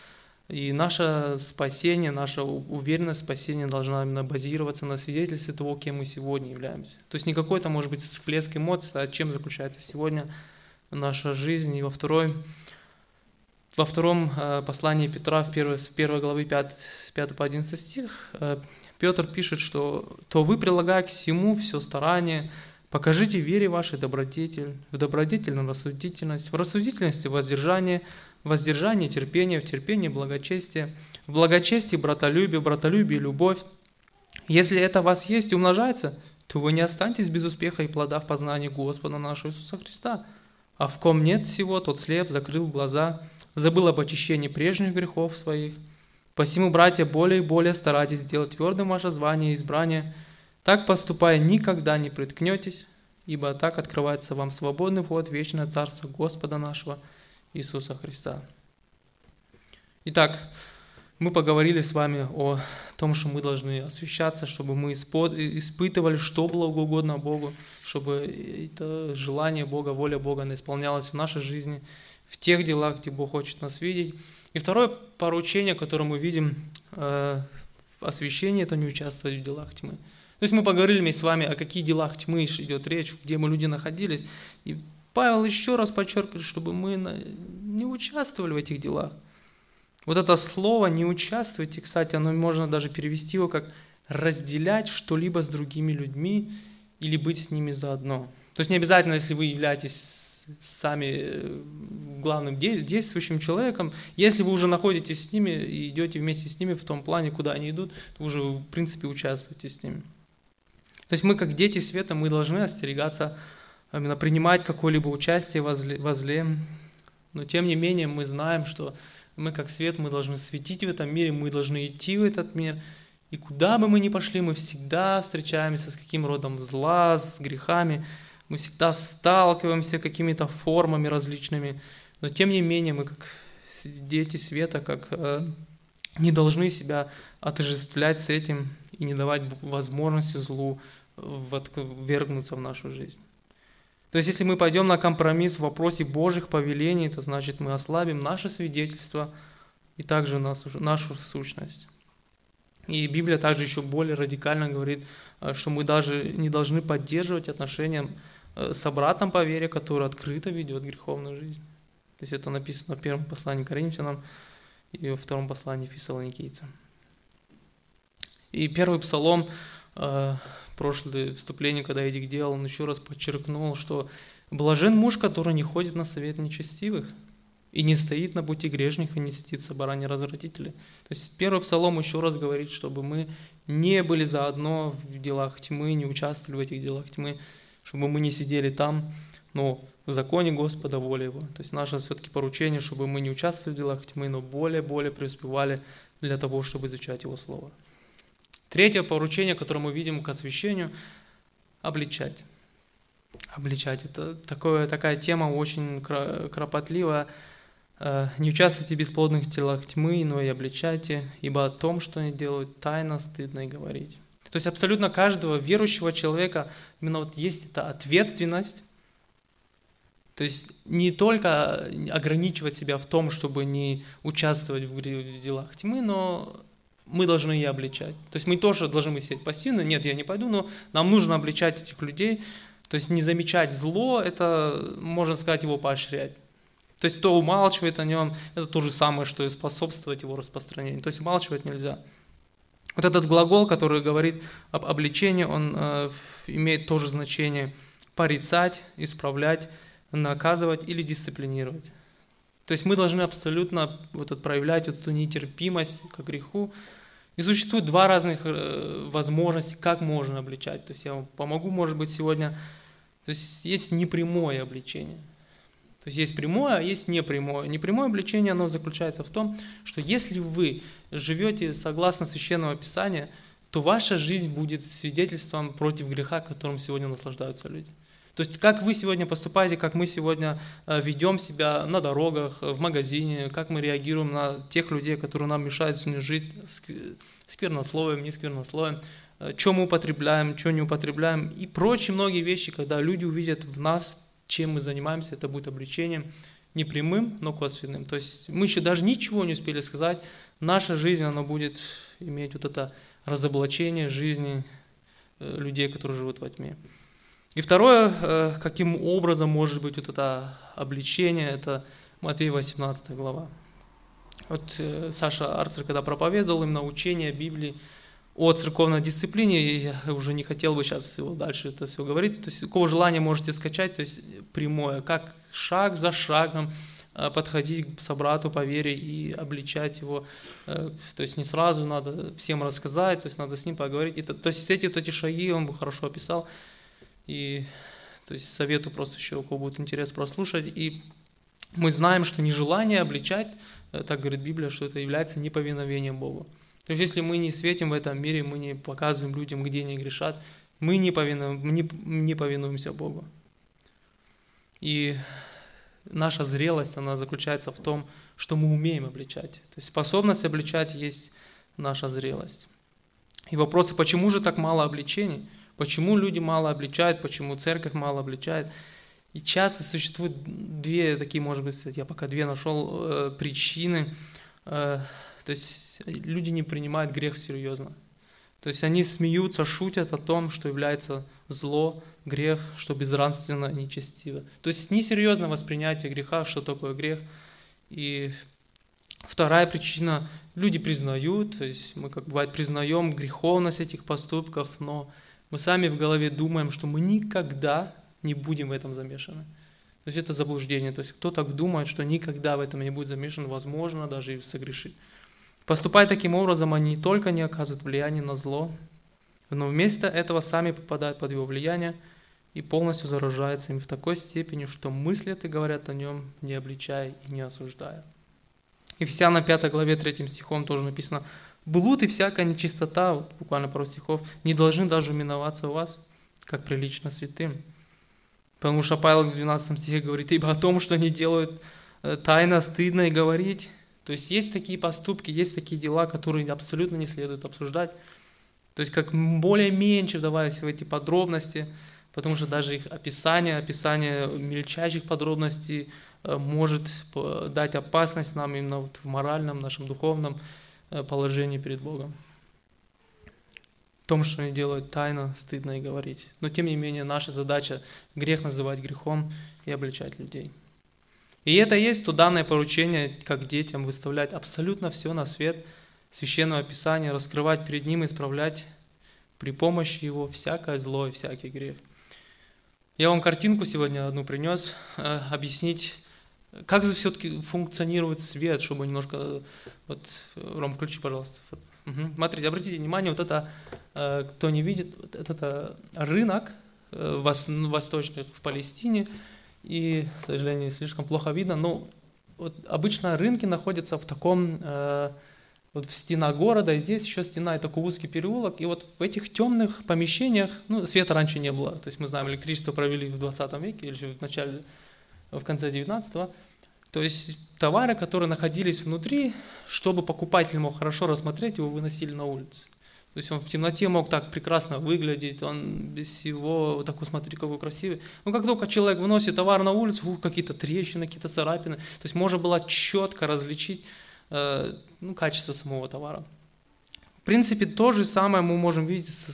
и наше спасение, наша уверенность спасения должна именно базироваться на свидетельстве того, кем мы сегодня являемся. То есть не какой-то, может быть, всплеск эмоций, а чем заключается сегодня наша жизнь. И во, второй, во втором э, послании Петра, в первой, в первой главе 5, с 5 по 11 стих, э, Петр пишет, что «то вы, прилагая к всему все старание, покажите вере вашей добродетель, в добродетельную рассудительность, в рассудительности воздержание, воздержание, терпение, в терпении благочестие, в благочестии братолюбие, братолюбие любовь. Если это у вас есть и умножается, то вы не останетесь без успеха и плода в познании Господа нашего Иисуса Христа. А в ком нет всего, тот слеп, закрыл глаза, забыл об очищении прежних грехов своих. Посему, братья, более и более старайтесь сделать твердым ваше звание и избрание. Так поступая, никогда не приткнетесь, ибо так открывается вам свободный вход в вечное Царство Господа нашего – Иисуса Христа. Итак, мы поговорили с вами о том, что мы должны освещаться, чтобы мы испытывали, что было угодно Богу, чтобы это желание Бога, воля Бога она исполнялась в нашей жизни, в тех делах, где Бог хочет нас видеть. И второе поручение, которое мы видим э, в освящении, это не участвовать в делах тьмы. То есть мы поговорили с вами, о каких делах тьмы идет речь, где мы люди находились. И Павел еще раз подчеркивает, чтобы мы не участвовали в этих делах. Вот это слово «не участвуйте», кстати, оно можно даже перевести его как «разделять что-либо с другими людьми или быть с ними заодно». То есть не обязательно, если вы являетесь сами э, главным действующим человеком, если вы уже находитесь с ними и идете вместе с ними в том плане, куда они идут, то вы уже в принципе участвуете с ними. То есть мы как дети света, мы должны остерегаться именно принимать какое-либо участие во зле, во зле. Но тем не менее мы знаем, что мы как свет, мы должны светить в этом мире, мы должны идти в этот мир. И куда бы мы ни пошли, мы всегда встречаемся с каким родом зла, с грехами, мы всегда сталкиваемся какими-то формами различными. Но тем не менее мы как дети света, как э, не должны себя отождествлять с этим и не давать возможности злу ввергнуться в нашу жизнь. То есть, если мы пойдем на компромисс в вопросе Божьих повелений, то значит мы ослабим наше свидетельство и также нашу, нашу сущность. И Библия также еще более радикально говорит, э, что мы даже не должны поддерживать отношения э, с братом по вере, который открыто ведет греховную жизнь. То есть это написано в первом послании Коринфянам и во втором послании Фессалоникийцам. И первый псалом э, прошлое вступление, когда Эдик делал, он еще раз подчеркнул, что блажен муж, который не ходит на совет нечестивых, и не стоит на пути грешных, и не сидит собрания развратителей. То есть первый псалом еще раз говорит, чтобы мы не были заодно в делах тьмы, не участвовали в этих делах тьмы, чтобы мы не сидели там, но в законе Господа воля Его. То есть наше все-таки поручение, чтобы мы не участвовали в делах тьмы, но более-более преуспевали для того, чтобы изучать Его Слово. Третье поручение, которое мы видим к освящению – обличать. Обличать – это такое, такая тема очень кропотливая. Э, «Не участвуйте в бесплодных телах тьмы, но и обличайте, ибо о том, что они делают, тайно стыдно и говорить». То есть абсолютно каждого верующего человека именно вот есть эта ответственность, то есть не только ограничивать себя в том, чтобы не участвовать в делах тьмы, но мы должны и обличать. То есть мы тоже должны сидеть пассивно, нет, я не пойду, но нам нужно обличать этих людей. То есть не замечать зло, это, можно сказать, его поощрять. То есть кто умалчивает о нем, это то же самое, что и способствовать его распространению. То есть умалчивать нельзя. Вот этот глагол, который говорит об обличении, он э, имеет тоже значение порицать, исправлять, наказывать или дисциплинировать. То есть мы должны абсолютно вот проявлять вот эту нетерпимость к греху. И существует два разных э, возможности, как можно обличать. То есть я вам помогу, может быть, сегодня. То есть есть непрямое обличение. То есть есть прямое, а есть непрямое. Непрямое обличение, оно заключается в том, что если вы живете согласно Священного Писания, то ваша жизнь будет свидетельством против греха, которым сегодня наслаждаются люди. То есть как вы сегодня поступаете, как мы сегодня э, ведем себя на дорогах, в магазине, как мы реагируем на тех людей, которые нам мешают сегодня жить сквернословием, не сквернословием, э, что мы употребляем, что не употребляем и прочие многие вещи, когда люди увидят в нас, чем мы занимаемся, это будет обличением не прямым, но косвенным. То есть мы еще даже ничего не успели сказать, наша жизнь, она будет иметь вот это разоблачение жизни э, людей, которые живут во тьме. И второе, э, каким образом может быть вот это обличение, это Матвей 18 глава. Вот э, Саша Арцер, когда проповедовал именно учение Библии о церковной дисциплине, я уже не хотел бы сейчас его дальше это все говорить, то есть какого желания можете скачать, то есть прямое, как шаг за шагом э, подходить к собрату по вере и обличать его. То есть не сразу надо всем рассказать, то есть надо с ним поговорить. То есть эти, вот эти шаги он бы хорошо описал. И то есть советую просто еще, у кого будет интерес прослушать. И мы знаем, что нежелание обличать, э, так говорит Библия, что это является неповиновением Богу. То есть если мы не светим в этом мире, мы не показываем людям, где они грешат, мы не, повинуем, не, не повинуемся Богу. И наша зрелость, она заключается в том, что мы умеем обличать. То есть способность обличать есть наша зрелость. И вопросы, почему же так мало обличений? Почему люди мало обличают, почему церковь мало обличает. И часто существуют две такие, может быть, я пока две нашел э, причины. Э, то есть люди не принимают грех серьезно. То есть они смеются, шутят о том, что является зло, грех, что безнравственно, нечестиво. То есть несерьезное воспринятие греха, что такое грех. И вторая причина, люди признают, то есть мы, как бывает, признаем греховность этих поступков, но мы сами в голове думаем, что мы никогда не будем в этом замешаны. То есть это заблуждение. То есть кто так думает, что никогда в этом не будет замешан, возможно, даже и согрешить. Поступая таким образом, они не только не оказывают влияния на зло, но вместо этого сами попадают под его влияние и полностью заражаются им в такой степени, что мыслят и говорят о нем, не обличая и не осуждая. Ефесянам 5 главе 3 стихом тоже написано – Блуд и всякая нечистота, вот буквально пару стихов, не должны даже миноваться у вас, как прилично святым. Потому что Павел в 12 стихе говорит, ибо о том, что они делают э, тайно, стыдно и говорить. То есть есть такие поступки, есть такие дела, которые абсолютно не следует обсуждать. То есть как более меньше вдаваясь в эти подробности, потому что даже их описание, описание мельчайших подробностей э, может дать опасность нам именно вот в моральном, нашем духовном Э, положении перед Богом. В том, что они делают тайно, стыдно и говорить. Но тем не менее, наша задача грех называть грехом и обличать людей. И это есть то данное поручение, как детям, выставлять абсолютно все на свет Священного Писания, раскрывать перед ним исправлять при помощи его всякое зло и всякий грех. Я вам картинку сегодня одну принес, э, объяснить как же все-таки функционирует свет, чтобы немножко... Вот, Ром, включи, пожалуйста. Угу. Смотрите, обратите внимание, вот это, э, кто не видит, вот это рынок э, восточный в Палестине, и, к сожалению, слишком плохо видно, но вот обычно рынки находятся в таком, э, вот в стена города, и здесь еще стена и такой узкий переулок, и вот в этих темных помещениях, ну, света раньше не было, то есть мы знаем, электричество провели в 20 веке или в начале, в конце 19 то есть товары, которые находились внутри, чтобы покупатель мог хорошо рассмотреть, его выносили на улицу. То есть он в темноте мог так прекрасно выглядеть, он без всего, вот такой, смотри, какой красивый. Но как только человек выносит товар на улицу, ух, какие-то трещины, какие-то царапины. То есть можно было четко различить э, ну, качество самого товара. В принципе, то же самое мы можем видеть с,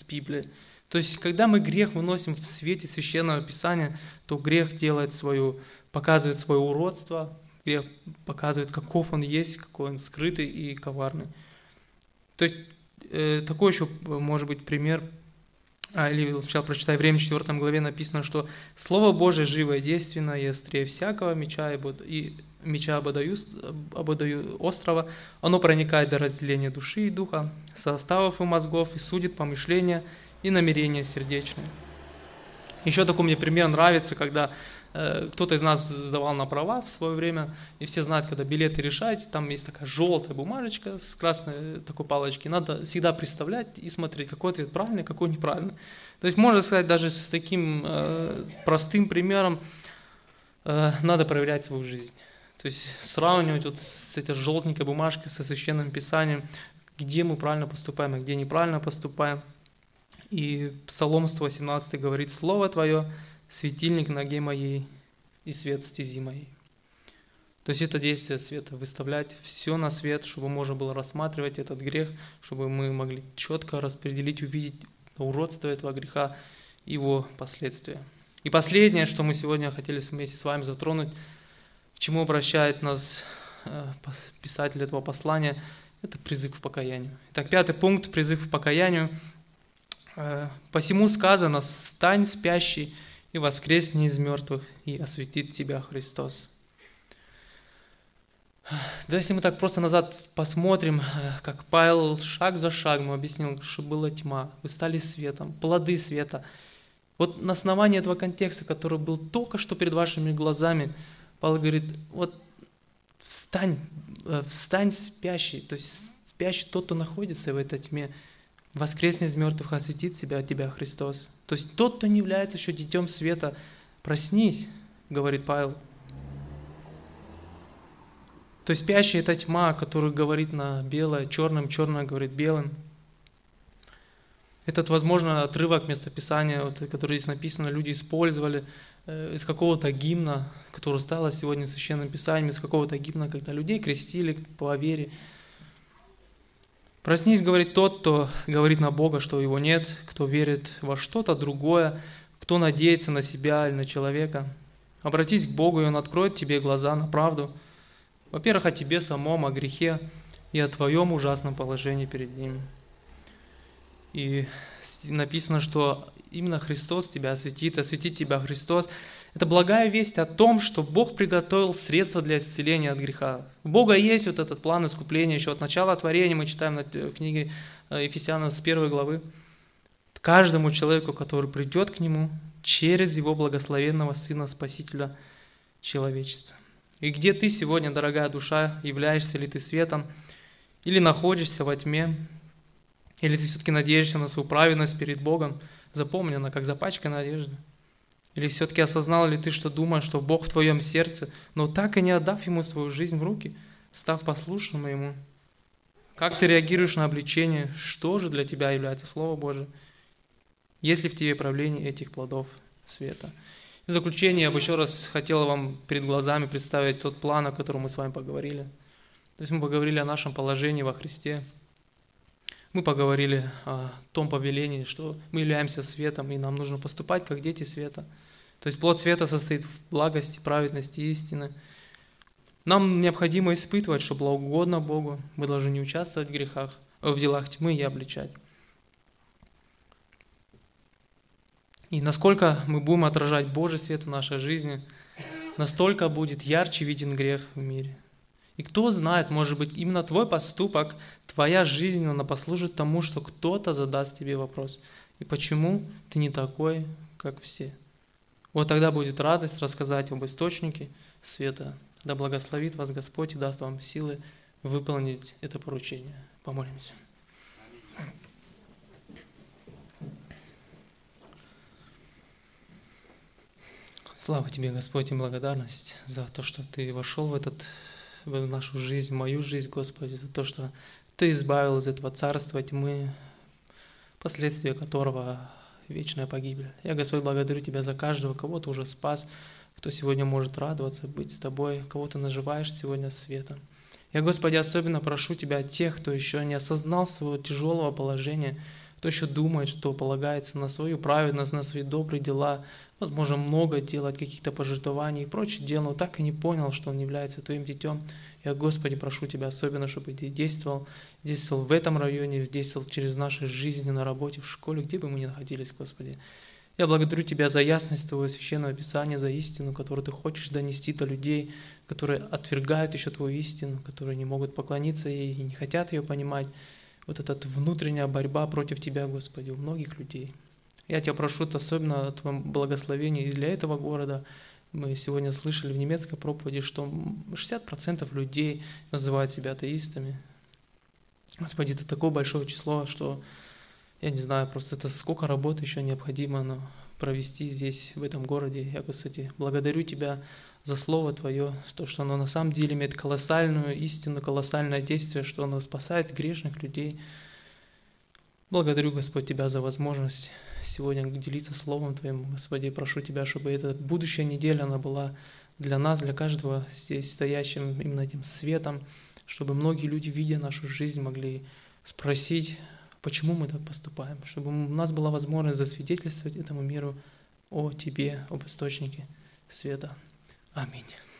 с Библией. То есть, когда мы грех выносим в свете Священного Писания, то грех делает свою показывает свое уродство, грех показывает, каков он есть, какой он скрытый и коварный. То есть э, такой еще может быть пример а, или сначала прочитай время, в 4 главе написано, что Слово Божие живое, действенное и острее всякого меча и, и меча ободаю, ободаю острова, оно проникает до разделения души и духа, составов и мозгов, и судит помышления и намерения сердечные. Еще такой мне пример нравится, когда э, кто-то из нас сдавал на права в свое время, и все знают, когда билеты решаете, там есть такая желтая бумажечка с красной такой палочки, надо всегда представлять и смотреть, какой ответ правильный, какой неправильный. То есть можно сказать, даже с таким э, простым примером э, надо проверять свою жизнь. То есть сравнивать вот с этой желтенькой бумажкой, со священным писанием, где мы правильно поступаем, а где неправильно поступаем. И Псалом 118 говорит, «Слово Твое – светильник ноге моей и свет стези моей». То есть это действие света, выставлять все на свет, чтобы можно было рассматривать этот грех, чтобы мы могли четко распределить, увидеть уродство этого греха его последствия. И последнее, что мы сегодня хотели вместе с вами затронуть – к чему обращает нас э, писатель этого послания, это призыв к покаянию. Итак, пятый пункт – призыв к покаянию. Э, «Посему сказано, стань спящий и воскресни из мертвых, и осветит тебя Христос». Да, если мы так просто назад посмотрим, э, как Павел шаг за шагом объяснил, что была тьма, вы стали светом, плоды света. Вот на основании этого контекста, который был только что перед вашими глазами – Павел говорит, вот встань, э, встань спящий, то есть спящий тот, кто находится в этой тьме, воскресни из мертвых, осветит тебя, тебя Христос. То есть тот, кто не является еще детем света, проснись, говорит Павел. То есть спящий – это тьма, которая говорит на белое, черным, черное говорит белым. Этот, возможно, отрывок местописания, вот, который здесь написано, люди использовали Э, из какого-то гимна, который стало сегодня священным писанием, из какого-то гимна, когда людей крестили по вере. Проснись, говорит тот, кто говорит на Бога, что его нет, кто верит во что-то другое, кто надеется на себя или на человека. Обратись к Богу, и Он откроет тебе глаза на правду. Во-первых, о тебе самом, о грехе и о твоем ужасном положении перед Ним. И написано, что именно Христос тебя осветит, осветит тебя Христос. Это благая весть о том, что Бог приготовил средства для исцеления от греха. У Бога есть вот этот план искупления еще от начала творения, мы читаем в книге э, Ефесянам с первой главы. Каждому человеку, который придет к Нему через Его благословенного Сына Спасителя человечества. И где ты сегодня, дорогая душа, являешься ли ты светом, или находишься во тьме, или ты все-таки надеешься на свою праведность перед Богом – запомнена, как запачканная одежда? Или все-таки осознал ли ты, что думаешь, что Бог в твоем сердце, но так и не отдав Ему свою жизнь в руки, став послушным Ему? Как ты реагируешь на обличение? Что же для тебя является Слово Божие? Есть ли в тебе правление этих плодов света? В заключение я бы еще раз хотел вам перед глазами представить тот план, о котором мы с вами поговорили. То есть мы поговорили о нашем положении во Христе – мы поговорили о том повелении, что мы являемся светом, и нам нужно поступать как дети света. То есть плод света состоит в благости, праведности истины. Нам необходимо испытывать, что благоугодно Богу. Мы должны не участвовать в грехах, в делах тьмы и обличать. И насколько мы будем отражать Божий свет в нашей жизни, настолько будет ярче виден грех в мире – и кто знает, может быть, именно твой поступок, твоя жизнь, она послужит тому, что кто-то задаст тебе вопрос. И почему ты не такой, как все? Вот тогда будет радость рассказать об источнике света. Да благословит вас Господь и даст вам силы выполнить это поручение. Помолимся. Слава Тебе, Господь, и благодарность за то, что Ты вошел в этот в нашу жизнь, в мою жизнь, Господи, за то, что Ты избавил из этого царства тьмы, последствия которого вечная погибель. Я, Господь, благодарю Тебя за каждого, кого Ты уже спас, кто сегодня может радоваться, быть с Тобой, кого Ты наживаешь сегодня светом. Я, Господи, особенно прошу Тебя от тех, кто еще не осознал своего тяжелого положения кто еще думает, что полагается на свою праведность, на свои добрые дела, возможно, много делать, каких-то пожертвований и прочее дел, так и не понял, что он является твоим детем. Я, Господи, прошу Тебя особенно, чтобы Ты действовал, действовал в этом районе, действовал через наши жизни, на работе, в школе, где бы мы ни находились, Господи. Я благодарю Тебя за ясность Твоего Священного Писания, за истину, которую Ты хочешь донести до людей, которые отвергают еще Твою истину, которые не могут поклониться ей и не хотят ее понимать. Вот эта внутренняя борьба против Тебя, Господи, у многих людей. Я Тебя прошу особенно о Твоем благословении и для этого города. Мы сегодня слышали в немецкой проповеди, что 60% людей называют себя атеистами. Господи, это такое большое число, что я не знаю, просто это сколько работы еще необходимо провести здесь, в этом городе. Я, Господи, благодарю Тебя за Слово Твое, то, что оно на самом деле имеет колоссальную истину, колоссальное действие, что оно спасает грешных людей. Благодарю, Господь, Тебя за возможность сегодня делиться Словом Твоим. Господи, прошу Тебя, чтобы эта будущая неделя, она была для нас, для каждого здесь стоящим именно этим светом, чтобы многие люди, видя нашу жизнь, могли спросить, почему мы так поступаем, чтобы у нас была возможность засвидетельствовать этому миру о Тебе, об источнике света. Аминь.